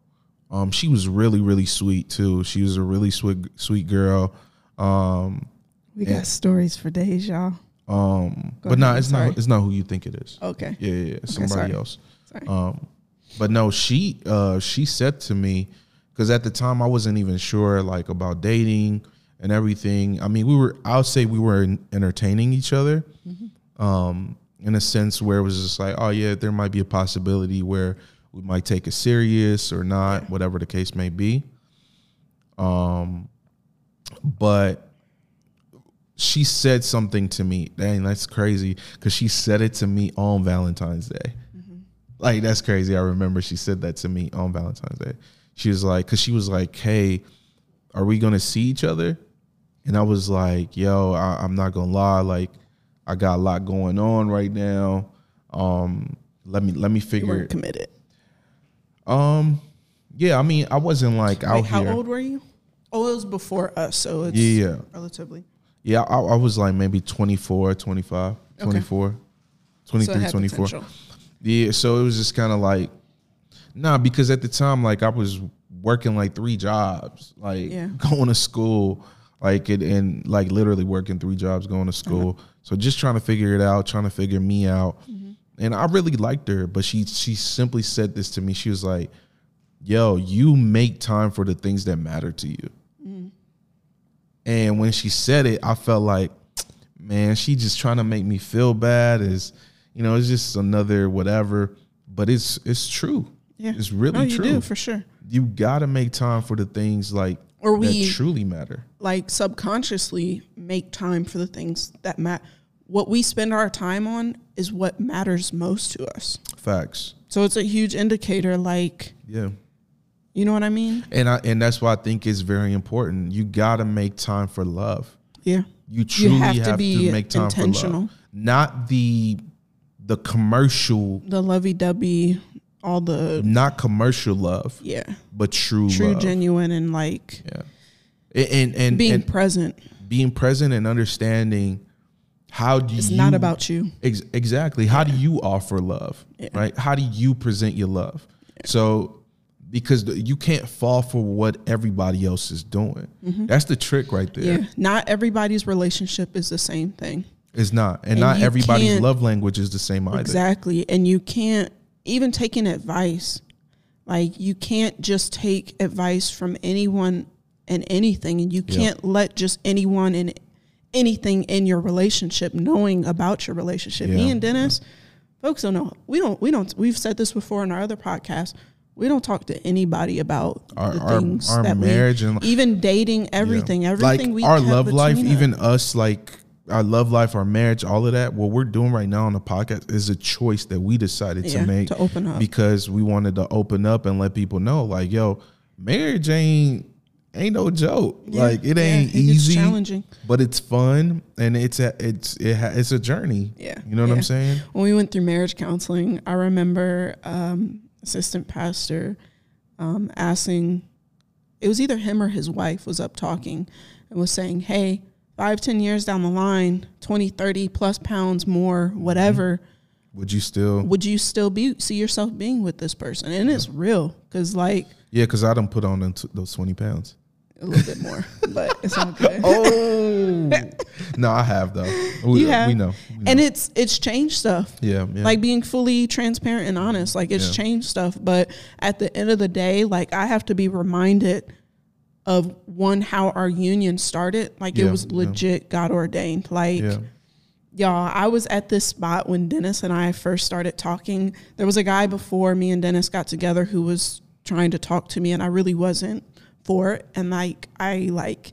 [SPEAKER 1] Um she was really really sweet too. She was a really sweet sweet girl. Um
[SPEAKER 2] we got stories for days y'all
[SPEAKER 1] um but no,
[SPEAKER 2] ahead,
[SPEAKER 1] it's
[SPEAKER 2] sorry.
[SPEAKER 1] not it's not who you think it is.
[SPEAKER 2] okay
[SPEAKER 1] Yeah, yeah, yeah. somebody
[SPEAKER 2] sorry.
[SPEAKER 1] else.
[SPEAKER 2] sorry
[SPEAKER 1] Um, but no, she uh, she said to me because at the time I wasn't even sure like about dating and everything. I mean, we were I'll say we were entertaining each other, um, in a sense where it was just like, oh yeah, there might be a possibility where we might take it serious or not, whatever the case may be. Um, but she said something to me. Dang, that's crazy because she said it to me on Valentine's Day. Like that's crazy. I remember she said that to me on Valentine's Day. She was like, because she was like, "Hey, are we gonna see each other?" And I was like, "Yo, I, I'm not gonna lie. Like, I got a lot going on right now. Um, let me let me
[SPEAKER 2] you
[SPEAKER 1] figure
[SPEAKER 2] weren't committed
[SPEAKER 1] Um, yeah, I mean, I wasn't like out
[SPEAKER 2] Wait, how
[SPEAKER 1] here.
[SPEAKER 2] old were you? Oh, it was before us, so it's
[SPEAKER 1] Yeah, yeah.
[SPEAKER 2] relatively.
[SPEAKER 1] Yeah, I, I was like maybe 24, 25, 24, 23,
[SPEAKER 2] so
[SPEAKER 1] 24.
[SPEAKER 2] potential.
[SPEAKER 1] Yeah, so it was just kind of like, nah, because at the time, like I was working like three jobs, like
[SPEAKER 2] Yeah.
[SPEAKER 1] going to school, like it, and like literally working three jobs, going to school. Uh-huh. So just trying to figure it out, trying to figure me out. Mm-hmm. And I really liked her, but she she simply said this to me. She was like, "Yo, you make time for the things that matter to you." Mm. And when she said it, I felt like, man, she just trying to make me feel bad. Is you know, it's just another whatever. But it's it's true.
[SPEAKER 2] Yeah,
[SPEAKER 1] It's really
[SPEAKER 2] no, you
[SPEAKER 1] true.
[SPEAKER 2] do for sure.
[SPEAKER 1] You gotta make time for the things like
[SPEAKER 2] Or we-
[SPEAKER 1] that truly matter.
[SPEAKER 2] Like subconsciously make time for the things that matter. What we spend our time on is what matters most to us.
[SPEAKER 1] Facts.
[SPEAKER 2] So it's a huge indicator. Like,
[SPEAKER 1] Yeah.
[SPEAKER 2] you know what I mean?
[SPEAKER 1] And I and that's why I think it's very important. You gotta make time for love.
[SPEAKER 2] Yeah.
[SPEAKER 1] You truly
[SPEAKER 2] have
[SPEAKER 1] have,
[SPEAKER 2] to
[SPEAKER 1] to,
[SPEAKER 2] be
[SPEAKER 1] make time for
[SPEAKER 2] intentional.
[SPEAKER 1] love. Not the the commercial,
[SPEAKER 2] The lovey dovey, all the
[SPEAKER 1] not commercial love,
[SPEAKER 2] yeah,
[SPEAKER 1] but true,
[SPEAKER 2] true,
[SPEAKER 1] love.
[SPEAKER 2] genuine, and like
[SPEAKER 1] Yeah. And and and,
[SPEAKER 2] being
[SPEAKER 1] and
[SPEAKER 2] present.
[SPEAKER 1] being present and understanding how do you
[SPEAKER 2] It's
[SPEAKER 1] you
[SPEAKER 2] not about you.
[SPEAKER 1] Ex- exactly. How do you offer love?
[SPEAKER 2] Yeah.
[SPEAKER 1] Right? How do you present your love? So because the- you can't fall for what everybody else is doing. That's the trick right there.
[SPEAKER 2] Mm-hmm. Yeah. Not everybody's relationship is the same thing.
[SPEAKER 1] It's not. And,
[SPEAKER 2] And
[SPEAKER 1] not everybody's love language is the same either.
[SPEAKER 2] Exactly. And you can't even taking advice. Like you can't just take advice from anyone and anything and you can't let just anyone and anything in your relationship knowing about your relationship. Me and Denis, folks don't know. We don't we don't we've said this before in our other podcast. We don't talk to anybody about
[SPEAKER 1] Our-
[SPEAKER 2] the
[SPEAKER 1] our-
[SPEAKER 2] things
[SPEAKER 1] our
[SPEAKER 2] that
[SPEAKER 1] marriage
[SPEAKER 2] we,
[SPEAKER 1] and-
[SPEAKER 2] even dating, everything,
[SPEAKER 1] Yeah.
[SPEAKER 2] everything
[SPEAKER 1] like
[SPEAKER 2] we
[SPEAKER 1] our love life,
[SPEAKER 2] us.
[SPEAKER 1] even us, like our love life, our marriage, all of that. What we're doing right now on the podcast is a choice that we decided
[SPEAKER 2] Yeah,
[SPEAKER 1] to make
[SPEAKER 2] to open up.
[SPEAKER 1] because we wanted to open up and let people know, like, yo, marriage ain't ain't no joke.
[SPEAKER 2] Yeah,
[SPEAKER 1] like it
[SPEAKER 2] yeah,
[SPEAKER 1] ain't
[SPEAKER 2] it gets
[SPEAKER 1] easy,
[SPEAKER 2] challenging.
[SPEAKER 1] but it's fun and it's a it's it ha, it's a journey.
[SPEAKER 2] Yeah,
[SPEAKER 1] you know what
[SPEAKER 2] yeah.
[SPEAKER 1] I'm saying?
[SPEAKER 2] when we went through marriage counseling, I remember um, assistant pastor um, asking, it was either him or his wife was up talking and was saying, hey, five, 10 years down the line, 20, 30 plus pounds more, whatever, mm-hmm.
[SPEAKER 1] Would you still?
[SPEAKER 2] would you still be see yourself being with this person? And it's real because like
[SPEAKER 1] Yeah, because I don't put on t- those 20 pounds.
[SPEAKER 2] a little bit more, but it's all good.
[SPEAKER 1] Oh no, I have though. We, uh,
[SPEAKER 2] You have.
[SPEAKER 1] we know. We know.
[SPEAKER 2] And it's it's changed stuff.
[SPEAKER 1] yeah, yeah.
[SPEAKER 2] like being fully transparent and honest like it's
[SPEAKER 1] Yeah.
[SPEAKER 2] changed stuff but at the end of the day like i have to be reminded of one how our union started like
[SPEAKER 1] Yeah,
[SPEAKER 2] it was
[SPEAKER 1] yeah.
[SPEAKER 2] legit god ordained like
[SPEAKER 1] yeah.
[SPEAKER 2] y'all i was at this spot when denis and i first started talking there was a guy before me and denis got together who was trying to talk to me and i really wasn't for it and like i like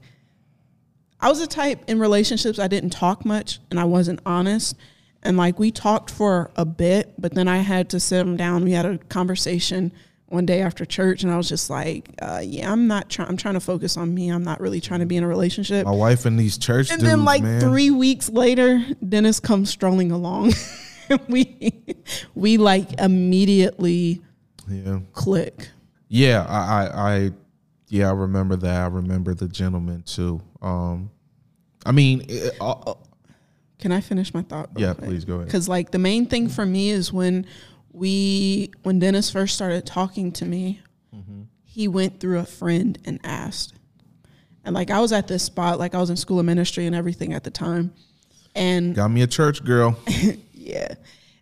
[SPEAKER 2] I was a type in relationships I didn't talk much and I wasn't honest. And like we talked for a bit, but then I had to sit him down. We had a conversation one day after church, and I was just like, uh, "Yeah, I'm not trying. I'm trying to focus on me. I'm not really trying to be in a relationship."
[SPEAKER 1] My wife and these church
[SPEAKER 2] and
[SPEAKER 1] dudes,
[SPEAKER 2] then like
[SPEAKER 1] man.
[SPEAKER 2] three weeks later, Denis comes strolling along. we we like immediately
[SPEAKER 1] Yeah.
[SPEAKER 2] click.
[SPEAKER 1] Yeah, I, I, I, yeah, I remember that. I remember the gentleman too. Um, I mean, it, uh,
[SPEAKER 2] Can I finish my thought?
[SPEAKER 1] yeah,
[SPEAKER 2] quick?
[SPEAKER 1] please go ahead.
[SPEAKER 2] Because like the main thing for me is when we when Denis first started talking to me,
[SPEAKER 1] Mm-hmm.
[SPEAKER 2] he went through a friend and asked. And like I was at this spot, like I was in school of ministry and everything at the time. And
[SPEAKER 1] Got me a church girl.
[SPEAKER 2] yeah.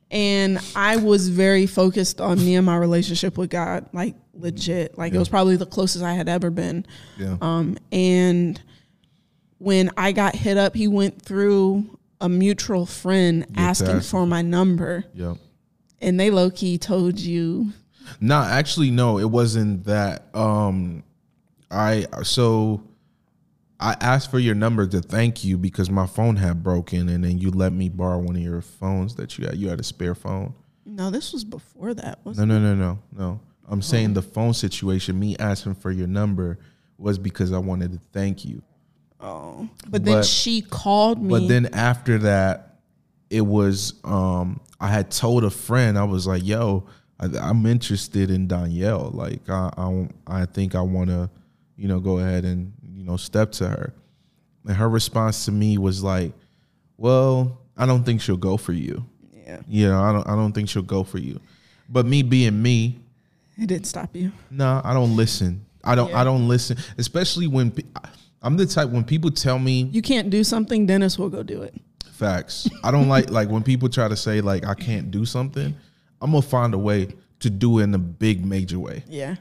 [SPEAKER 2] And I was very focused on me and my relationship with God, like legit. Like it was probably the closest I had ever been.
[SPEAKER 1] Yeah,
[SPEAKER 2] Um, and when I got hit up, he went through a mutual friend asking
[SPEAKER 1] ask
[SPEAKER 2] for my number,
[SPEAKER 1] yeah.
[SPEAKER 2] And they low key told you,
[SPEAKER 1] No, actually, no, it wasn't that. Um, I so I asked for your number to thank you because my phone had broken, and then you let me borrow one of your phones that you had. You had a spare phone.
[SPEAKER 2] "No, this was before that." Wasn't
[SPEAKER 1] No, no, no, no, no. I'm saying the phone situation. Me asking for your number was because I wanted to thank you.
[SPEAKER 2] Oh, but then she called me.
[SPEAKER 1] But then after that, it was um I had told a friend I was like, "Yo, I, I'm interested in Donielle. Like I, I, I think I want to, you know, go ahead and you know step to her. And her response to me was like, "Well, I don't think she'll go for you.
[SPEAKER 2] Yeah.
[SPEAKER 1] You know, I don't, I don't think she'll go for you." But me being me,
[SPEAKER 2] It didn't stop you.
[SPEAKER 1] no, I don't listen. I don't,
[SPEAKER 2] Yeah.
[SPEAKER 1] I don't listen. Especially when I'm the type when people tell me
[SPEAKER 2] You can't do something, Denis will go do it.
[SPEAKER 1] Facts. I don't like like when people try to say like I can't do something. I'm gonna find a way to do it in a big major way.
[SPEAKER 2] Yeah.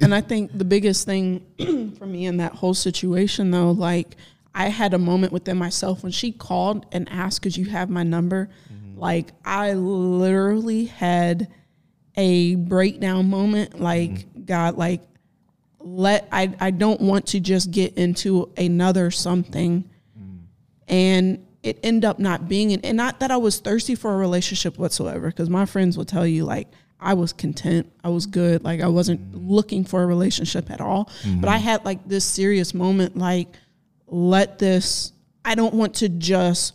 [SPEAKER 2] and I think the biggest thing for me in that whole situation, though, like I had a moment within myself when she called and asked, Could you have my number? Mm-hmm. Like I literally had a breakdown moment. Like, mm-hmm. God, like, let I, I don't want to just get into another something mm. and it ended up not being and, and not that I was thirsty for a relationship whatsoever because my friends will tell you like I was content I was good like I wasn't looking for a relationship at all but I had like this serious moment like let this I don't want to just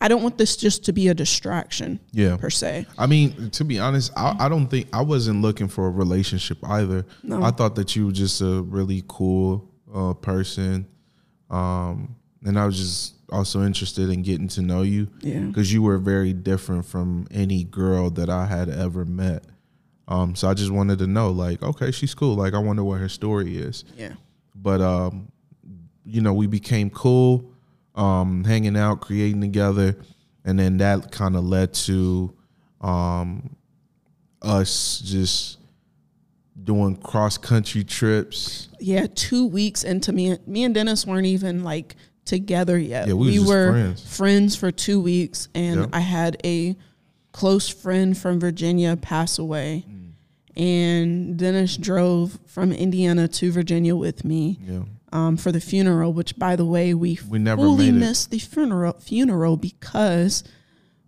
[SPEAKER 2] I don't want this just to be a distraction
[SPEAKER 1] Yeah.
[SPEAKER 2] per se
[SPEAKER 1] I mean, to be honest, I, I don't think I wasn't looking for a relationship either.
[SPEAKER 2] No.
[SPEAKER 1] I thought that you were just a really cool uh, person, um, and I was just also interested in getting to know you.
[SPEAKER 2] Yeah.
[SPEAKER 1] because you were very different from any girl that I had ever met. Um, so I just wanted to know, like, okay, she's cool. Like, I wonder what her story is.
[SPEAKER 2] yeah
[SPEAKER 1] but um you know we became cool um hanging out creating together and then that kind of led to um us just doing cross country trips
[SPEAKER 2] yeah, two weeks into me, me and Denis weren't even like together yet.
[SPEAKER 1] Yeah, we just
[SPEAKER 2] were
[SPEAKER 1] friends.
[SPEAKER 2] friends for two weeks, and
[SPEAKER 1] Yep.
[SPEAKER 2] I had a close friend from Virginia pass away,
[SPEAKER 1] Mm.
[SPEAKER 2] and Denis drove from Indiana to Virginia with me
[SPEAKER 1] yeah
[SPEAKER 2] um, for the funeral. Which, by the way, we
[SPEAKER 1] We never
[SPEAKER 2] fully missed the funeral funeral because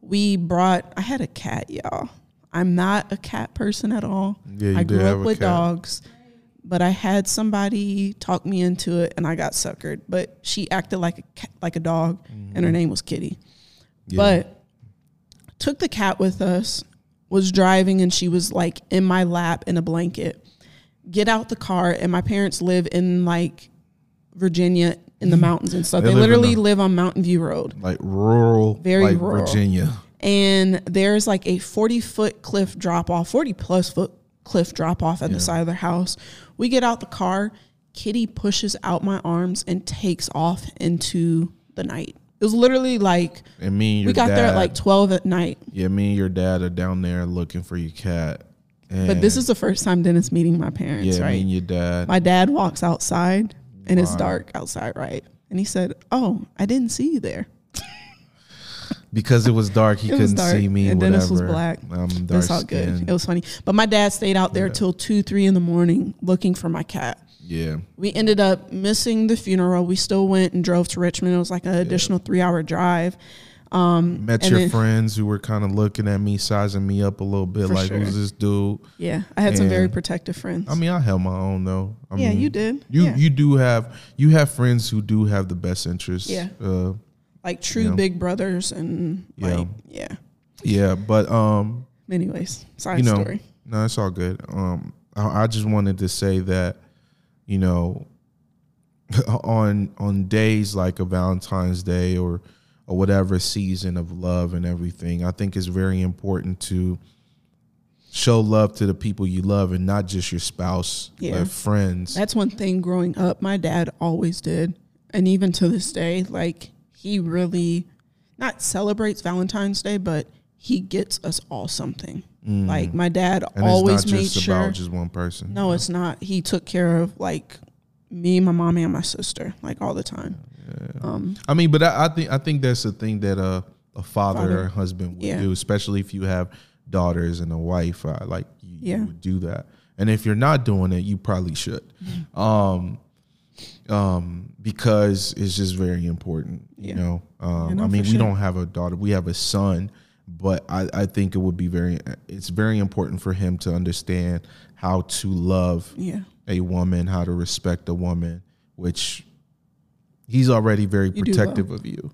[SPEAKER 2] we brought. I had a cat, y'all. I'm not a cat person at all.
[SPEAKER 1] Yeah,
[SPEAKER 2] I grew up with
[SPEAKER 1] cat.
[SPEAKER 2] dogs, but I had somebody talk me into it, and I got suckered. But she acted like a cat, like a dog, and her name was Kitty.
[SPEAKER 1] Mm-hmm. Yeah.
[SPEAKER 2] But took the cat with us. Was driving, and she was like in my lap in a blanket. Get out the car, and my parents live in like Virginia in the mountains and stuff.
[SPEAKER 1] They
[SPEAKER 2] They,
[SPEAKER 1] live
[SPEAKER 2] literally
[SPEAKER 1] a-
[SPEAKER 2] live on Mountain View Road
[SPEAKER 1] like rural
[SPEAKER 2] Very
[SPEAKER 1] like
[SPEAKER 2] rural.
[SPEAKER 1] virginia
[SPEAKER 2] and there's like a 40 foot cliff drop off 40 plus foot cliff drop off at
[SPEAKER 1] Yeah.
[SPEAKER 2] the side of their house. We get out the car. Kitty pushes out my arms and takes off into the night. It was literally like
[SPEAKER 1] and me and your
[SPEAKER 2] we got
[SPEAKER 1] dad
[SPEAKER 2] there at like 12 at night.
[SPEAKER 1] Yeah me and your dad are down there looking for your cat.
[SPEAKER 2] But this is the first time denis meeting my parents
[SPEAKER 1] yeah me and your dad.
[SPEAKER 2] My dad walks outside and it's dark outside right? And he said oh i didn't see you there
[SPEAKER 1] because it was dark he couldn't
[SPEAKER 2] dark,
[SPEAKER 1] see me
[SPEAKER 2] and
[SPEAKER 1] whatever.
[SPEAKER 2] Denis was black.
[SPEAKER 1] Dark
[SPEAKER 2] That's all good. It was funny. But my dad stayed out there
[SPEAKER 1] Yeah.
[SPEAKER 2] till two, three in the morning looking for my cat.
[SPEAKER 1] yeah
[SPEAKER 2] We ended up missing the funeral. We still went and drove to Richmond. It was like an additional three hour drive. Um,
[SPEAKER 1] met
[SPEAKER 2] and
[SPEAKER 1] your
[SPEAKER 2] then-
[SPEAKER 1] friends who were kind of looking at me, sizing me up a little bit, like
[SPEAKER 2] sure.
[SPEAKER 1] who's this dude?
[SPEAKER 2] Yeah, I had some very protective friends.
[SPEAKER 1] I mean, I held my own though. I
[SPEAKER 2] yeah,
[SPEAKER 1] mean,
[SPEAKER 2] you did.
[SPEAKER 1] You
[SPEAKER 2] yeah.
[SPEAKER 1] you do have you have friends who do have the best interests.
[SPEAKER 2] Yeah.
[SPEAKER 1] Uh,
[SPEAKER 2] like true
[SPEAKER 1] know.
[SPEAKER 2] big brothers and
[SPEAKER 1] Yeah.
[SPEAKER 2] like yeah.
[SPEAKER 1] yeah, but um,
[SPEAKER 2] Anyways, side
[SPEAKER 1] you know,
[SPEAKER 2] story.
[SPEAKER 1] no, it's all good. Um, I, I just wanted to say that, you know, on on days like a Valentine's Day or or whatever season of love and everything, I think it's very important to show love to the people you love and not just your spouse,
[SPEAKER 2] Yeah.
[SPEAKER 1] but friends.
[SPEAKER 2] That's one thing growing up, my dad always did. And even to this day, like he really not celebrates Valentine's Day, but he gets us all something. Like my dad
[SPEAKER 1] Mm. and
[SPEAKER 2] always
[SPEAKER 1] it's not
[SPEAKER 2] made
[SPEAKER 1] just
[SPEAKER 2] sure
[SPEAKER 1] about just one person.
[SPEAKER 2] No, it's not. He took care of like me, my mom, and my sister, like all the time. Um,
[SPEAKER 1] I mean, but I, I think I think that's the thing that uh, a father,
[SPEAKER 2] Father.
[SPEAKER 1] or a husband would
[SPEAKER 2] Yeah.
[SPEAKER 1] do, especially if you have daughters and a wife. Uh, like you, you
[SPEAKER 2] Yeah.
[SPEAKER 1] would do that, and if you're not doing it, you probably should, um, um, because it's just very important. You know, um,
[SPEAKER 2] Yeah, no,
[SPEAKER 1] I mean,
[SPEAKER 2] for
[SPEAKER 1] we
[SPEAKER 2] sure.
[SPEAKER 1] don't have a daughter; we have a son. But I, I think it would be very it's very important for him to understand how to love
[SPEAKER 2] yeah,
[SPEAKER 1] a woman, how to respect a woman, which he's already very
[SPEAKER 2] You do
[SPEAKER 1] protective of you.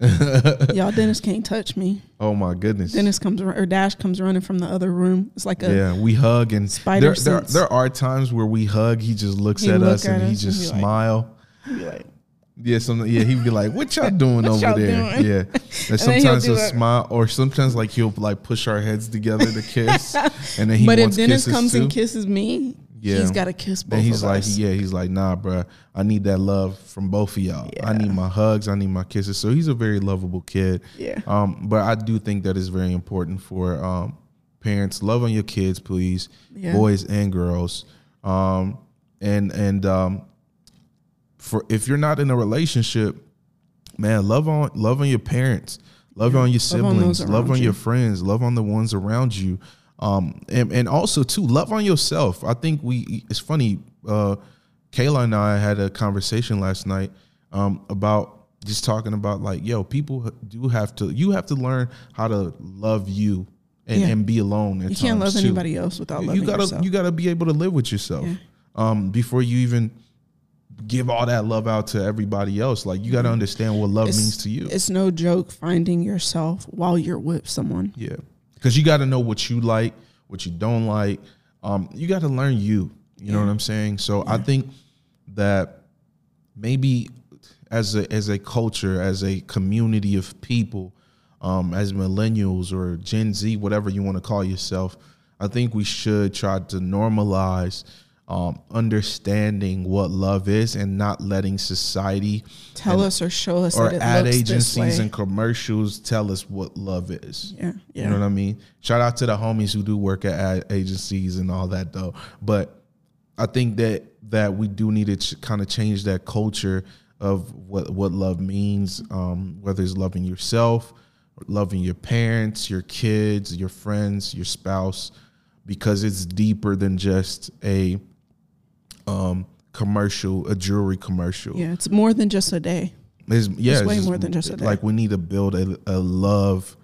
[SPEAKER 2] Y'all, Denis can't touch me.
[SPEAKER 1] oh my goodness.
[SPEAKER 2] Denis comes or Dash comes running from the other room. It's like a
[SPEAKER 1] yeah, we hug and
[SPEAKER 2] Spider
[SPEAKER 1] there, there, there are times where we hug. He just looks
[SPEAKER 2] He
[SPEAKER 1] at
[SPEAKER 2] look
[SPEAKER 1] us
[SPEAKER 2] at
[SPEAKER 1] and he
[SPEAKER 2] us and
[SPEAKER 1] just
[SPEAKER 2] be
[SPEAKER 1] smile.
[SPEAKER 2] like,
[SPEAKER 1] Yeah, some yeah, he'd be like, "What y'all doing
[SPEAKER 2] What
[SPEAKER 1] over
[SPEAKER 2] y'all
[SPEAKER 1] there?"
[SPEAKER 2] doing?
[SPEAKER 1] Yeah, and
[SPEAKER 2] he'll
[SPEAKER 1] sometimes
[SPEAKER 2] do
[SPEAKER 1] he'll smile, or sometimes like he'll like push our heads together to kiss, and then he
[SPEAKER 2] but if
[SPEAKER 1] Denis
[SPEAKER 2] comes
[SPEAKER 1] too.
[SPEAKER 2] and kisses me,
[SPEAKER 1] Yeah.
[SPEAKER 2] he's got to kiss both
[SPEAKER 1] Then he's like,
[SPEAKER 2] us.
[SPEAKER 1] yeah, he's like, nah, bro. I need that love from both of y'all. I need my hugs, I need my kisses. So he's a very lovable kid.
[SPEAKER 2] Yeah.
[SPEAKER 1] Um, but I do think that is very important for um parents. Love on your kids, please,
[SPEAKER 2] Yeah.
[SPEAKER 1] boys and girls. Um, and and um, for if you're not in a relationship, man, love on love on your parents, love on your
[SPEAKER 2] Love on
[SPEAKER 1] siblings, love on,
[SPEAKER 2] around
[SPEAKER 1] your friends, love on the ones around you. Um, and, and also too, love on yourself. I think we it's funny, uh Kayla and I had a conversation last night um about just talking about like, yo, people do have to you have to learn how to love you and,
[SPEAKER 2] Yeah.
[SPEAKER 1] and be alone.
[SPEAKER 2] you can't love
[SPEAKER 1] too
[SPEAKER 2] anybody else without loving you
[SPEAKER 1] gotta
[SPEAKER 2] yourself.
[SPEAKER 1] you gotta be able to live with yourself
[SPEAKER 2] Yeah.
[SPEAKER 1] um before you even give all that love out to everybody else like you gotta understand what love
[SPEAKER 2] It's-
[SPEAKER 1] means to you
[SPEAKER 2] It's no joke finding yourself while you're with someone.
[SPEAKER 1] yeah because you gotta know what you like what you don't like. Um you gotta learn you you know what i'm saying? So i think that maybe as a as a culture as a community of people um as millennials or gen z whatever you want to call yourself i think we should try to normalize um, understanding what love is and not letting society
[SPEAKER 2] Tell us or show us
[SPEAKER 1] or ad agencies and commercials tell us what love is.
[SPEAKER 2] yeah, yeah.
[SPEAKER 1] You know what I mean? Shout out to the homies who do work at ad agencies and all that though. But I think that that we do need to ch- kind of change that culture of what what love means, um, whether it's loving yourself, loving your parents, your kids, your friends, your spouse, because it's deeper than just a um, commercial, a jewelry commercial.
[SPEAKER 2] yeah, it's more than just a day.
[SPEAKER 1] It's, yeah,
[SPEAKER 2] way
[SPEAKER 1] it's
[SPEAKER 2] more than just a day.
[SPEAKER 1] Like we need to build a, a love,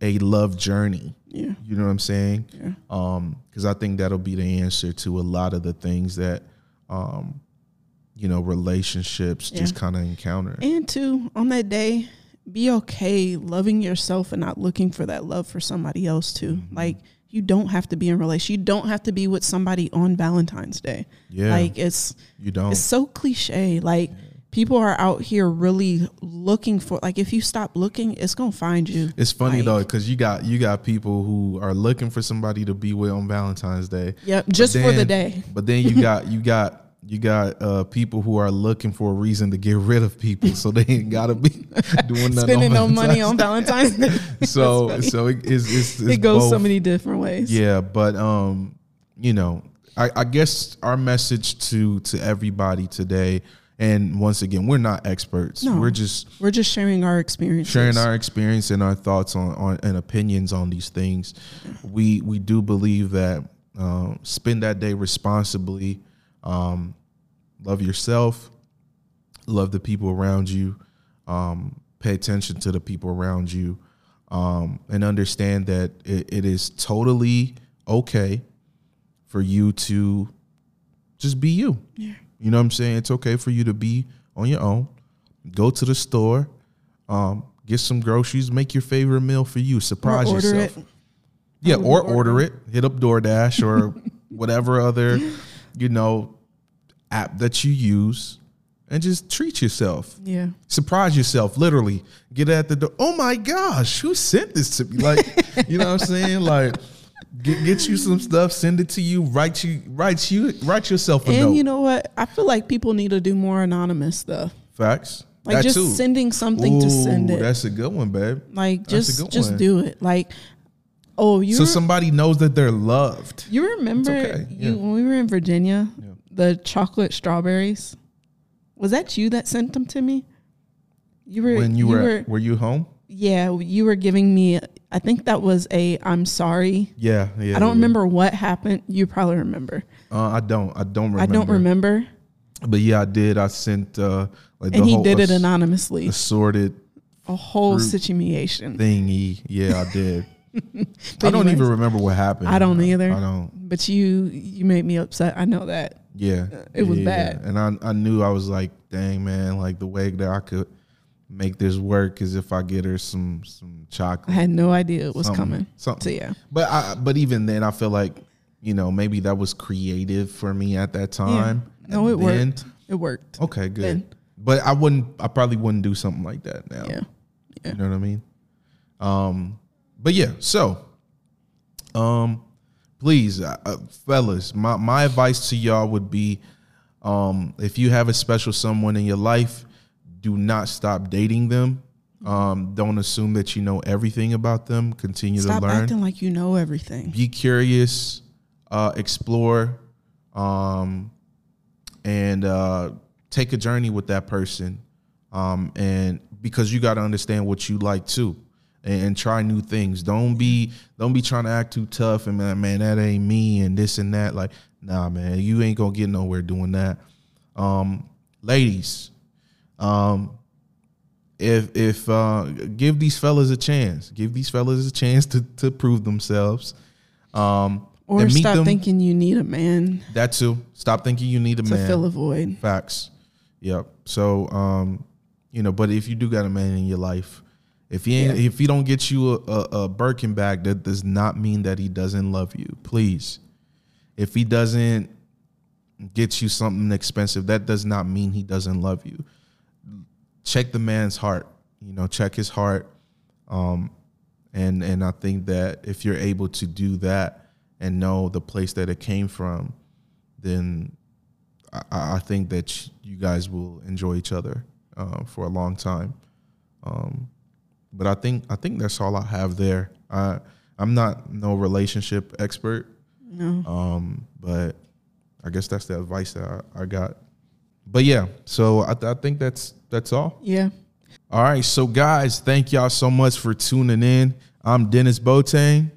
[SPEAKER 1] a love journey.
[SPEAKER 2] Yeah.
[SPEAKER 1] You know what I'm saying?
[SPEAKER 2] Yeah.
[SPEAKER 1] Um, because I think that'll be the answer to a lot of the things that, um, you know, relationships just kind of encounter.
[SPEAKER 2] And to on that day, be okay loving yourself and not looking for that love for somebody else too.
[SPEAKER 1] Mm-hmm.
[SPEAKER 2] Like you don't have to be in relation. You don't have to be with somebody on Valentine's Day.
[SPEAKER 1] yeah,
[SPEAKER 2] Like it's
[SPEAKER 1] you don't.
[SPEAKER 2] it's so cliche. Like people are out here really looking for like if you stop looking, it's gonna find you.
[SPEAKER 1] It's funny
[SPEAKER 2] Like,
[SPEAKER 1] though, because you got you got people who are looking for somebody to be with on Valentine's Day.
[SPEAKER 2] Yep, just for the day.
[SPEAKER 1] But then you got you got you got uh, people who are looking for a reason to get rid of people, so they ain't gotta be doing nothing.
[SPEAKER 2] Spending no money on Valentine's Day.
[SPEAKER 1] So so it, it's, it's, it's
[SPEAKER 2] it goes so many different ways.
[SPEAKER 1] Yeah, but um, you know, I, I guess our message to to everybody today, and once again, we're not experts.
[SPEAKER 2] No.
[SPEAKER 1] We're just
[SPEAKER 2] We're just sharing our experience,
[SPEAKER 1] sharing our experience and our thoughts on, on and opinions on these things. We we do believe that um, spend that day responsibly. Um, love yourself. Love the people around you. Um, pay attention to the people around you, um, and understand that it, it is totally okay for you to just be you.
[SPEAKER 2] Yeah.
[SPEAKER 1] You know what I'm saying? It's okay for you to be on your own. Go to the store, um, get some groceries, make your favorite meal for you. Surprise yourself.
[SPEAKER 2] it.
[SPEAKER 1] Yeah, or
[SPEAKER 2] order
[SPEAKER 1] order it. Hit up DoorDash or whatever other, you know, app that you use and just treat yourself.
[SPEAKER 2] Yeah.
[SPEAKER 1] Surprise yourself, literally. Get at the door. Oh my gosh, who sent this to me? Like, you know what I'm saying? Like, get, get you some stuff, send it to you, write you, write you, write yourself a
[SPEAKER 2] And
[SPEAKER 1] note.
[SPEAKER 2] you know what? I feel like people need to do more anonymous stuff.
[SPEAKER 1] Facts.
[SPEAKER 2] Like
[SPEAKER 1] That
[SPEAKER 2] just
[SPEAKER 1] too.
[SPEAKER 2] sending something to send it.
[SPEAKER 1] That's a good one, babe.
[SPEAKER 2] Like
[SPEAKER 1] that's
[SPEAKER 2] just just
[SPEAKER 1] one.
[SPEAKER 2] do it. Like oh you
[SPEAKER 1] So somebody knows that they're loved.
[SPEAKER 2] you remember
[SPEAKER 1] okay,
[SPEAKER 2] you
[SPEAKER 1] yeah.
[SPEAKER 2] when we were in Virginia,
[SPEAKER 1] Yeah.
[SPEAKER 2] the chocolate strawberries? Was that you that sent them to me? You were
[SPEAKER 1] When you, were, were you home?
[SPEAKER 2] yeah, you were giving me I think that was a I'm sorry.
[SPEAKER 1] Yeah, yeah.
[SPEAKER 2] I don't
[SPEAKER 1] yeah.
[SPEAKER 2] remember what happened. You probably remember.
[SPEAKER 1] Uh, I don't. I don't remember.
[SPEAKER 2] I don't remember.
[SPEAKER 1] But yeah, I did. I sent uh like
[SPEAKER 2] And
[SPEAKER 1] the
[SPEAKER 2] he
[SPEAKER 1] whole
[SPEAKER 2] did it anonymously.
[SPEAKER 1] assorted
[SPEAKER 2] A whole situation.
[SPEAKER 1] thingy. Yeah, I did. I don't
[SPEAKER 2] anyways,
[SPEAKER 1] even remember what happened.
[SPEAKER 2] I don't either.
[SPEAKER 1] I don't.
[SPEAKER 2] But you you made me upset. I know that.
[SPEAKER 1] Yeah,
[SPEAKER 2] It was
[SPEAKER 1] yeah,
[SPEAKER 2] bad.
[SPEAKER 1] and I I knew I was like, dang man, like the way that I could make this work is if I get her some some chocolate.
[SPEAKER 2] I had no idea it was
[SPEAKER 1] Something-
[SPEAKER 2] coming.
[SPEAKER 1] something.
[SPEAKER 2] So yeah,
[SPEAKER 1] But I, but even then, I feel like you know maybe that was creative for me at that time.
[SPEAKER 2] no, it
[SPEAKER 1] And then-
[SPEAKER 2] worked. It worked.
[SPEAKER 1] Okay, good.
[SPEAKER 2] Then.
[SPEAKER 1] But I wouldn't. I probably wouldn't do something like that now.
[SPEAKER 2] Yeah, yeah.
[SPEAKER 1] You know what I mean? Um, but yeah. So, um, please, uh, uh, fellas, my my advice to y'all would be, um, if you have a special someone in your life, do not stop dating them. Um, don't assume that you know everything about them. Continue
[SPEAKER 2] Stop
[SPEAKER 1] to learn
[SPEAKER 2] acting like you know everything.
[SPEAKER 1] be curious, uh, explore, um, and uh, take a journey with that person. Um, and because you got to understand what you like too, and, and try new things. Don't be don't be trying to act too tough and man, man, that ain't me and this and that. Like, nah, man, you ain't gonna get nowhere doing that. Um, ladies, um, if if uh, give these fellas a chance, give these fellas a chance to to prove themselves. Um,
[SPEAKER 2] Or
[SPEAKER 1] and meet
[SPEAKER 2] stop
[SPEAKER 1] them-
[SPEAKER 2] thinking you need a man
[SPEAKER 1] that too. Stop thinking you need a
[SPEAKER 2] to
[SPEAKER 1] man.
[SPEAKER 2] fill a void.
[SPEAKER 1] Facts. Yep. So, um, you know, but if you do got a man in your life, if he ain't,
[SPEAKER 2] Yeah.
[SPEAKER 1] if he don't get you a, a, a Birkin bag, that does not mean that he doesn't love you. Please, if he doesn't get you something expensive, that does not mean he doesn't love you. Check the man's heart. You know, check his heart. Um, and and I think that if you're able to do that and know the place that it came from, then I, I think that you guys will enjoy each other uh, for a long time. Um, but I think I think that's all I have there. I I'm not no relationship expert,
[SPEAKER 2] No.
[SPEAKER 1] um, but I guess that's the advice that I, I got. But yeah, so I, th- I think that's that's all.
[SPEAKER 2] Yeah.
[SPEAKER 1] All right, so guys, thank y'all so much for tuning in. I'm Denis Boateng.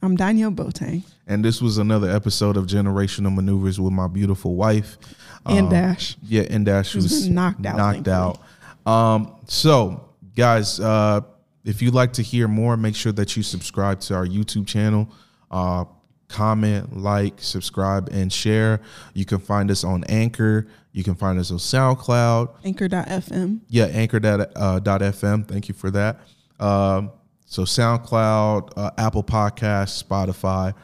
[SPEAKER 2] I'm Donielle Boateng
[SPEAKER 1] And this was another episode of Generational Maneuvers with my beautiful wife.
[SPEAKER 2] and
[SPEAKER 1] Um,
[SPEAKER 2] Dash.
[SPEAKER 1] Yeah, and Dash was
[SPEAKER 2] knocked out,
[SPEAKER 1] Knocked out. Um, so, guys, uh, if you'd like to hear more, make sure that you subscribe to our YouTube channel. Uh, comment, like, subscribe, and share. You can find us on Anchor. You can find us on SoundCloud.
[SPEAKER 2] Anchor.fm.
[SPEAKER 1] Yeah, Anchor.fm. uh. Thank you for that. Um, so SoundCloud, uh, Apple Podcasts, Spotify,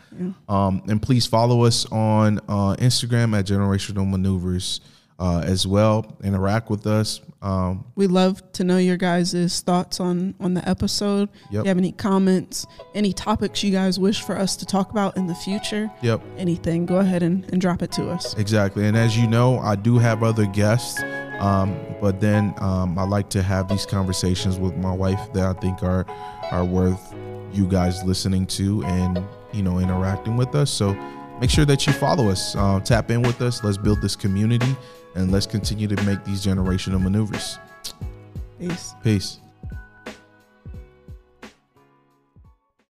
[SPEAKER 1] um, and please follow us on uh, Instagram at Generational Maneuvers uh, as well. Interact with us. Um,
[SPEAKER 2] We love to know your guys' thoughts on on the episode. If you have any comments, any topics you guys wish for us to talk about in the future,
[SPEAKER 1] yep,
[SPEAKER 2] anything, go ahead and, and drop it to us.
[SPEAKER 1] exactly. And as you know, I do have other guests, um, but then um, I like to have these conversations with my wife that I think are are worth you guys listening to and you know interacting with us. So make sure that you follow us, uh, tap in with us. Let's build this community and let's continue to make these generational maneuvers.
[SPEAKER 2] Peace.
[SPEAKER 1] Peace.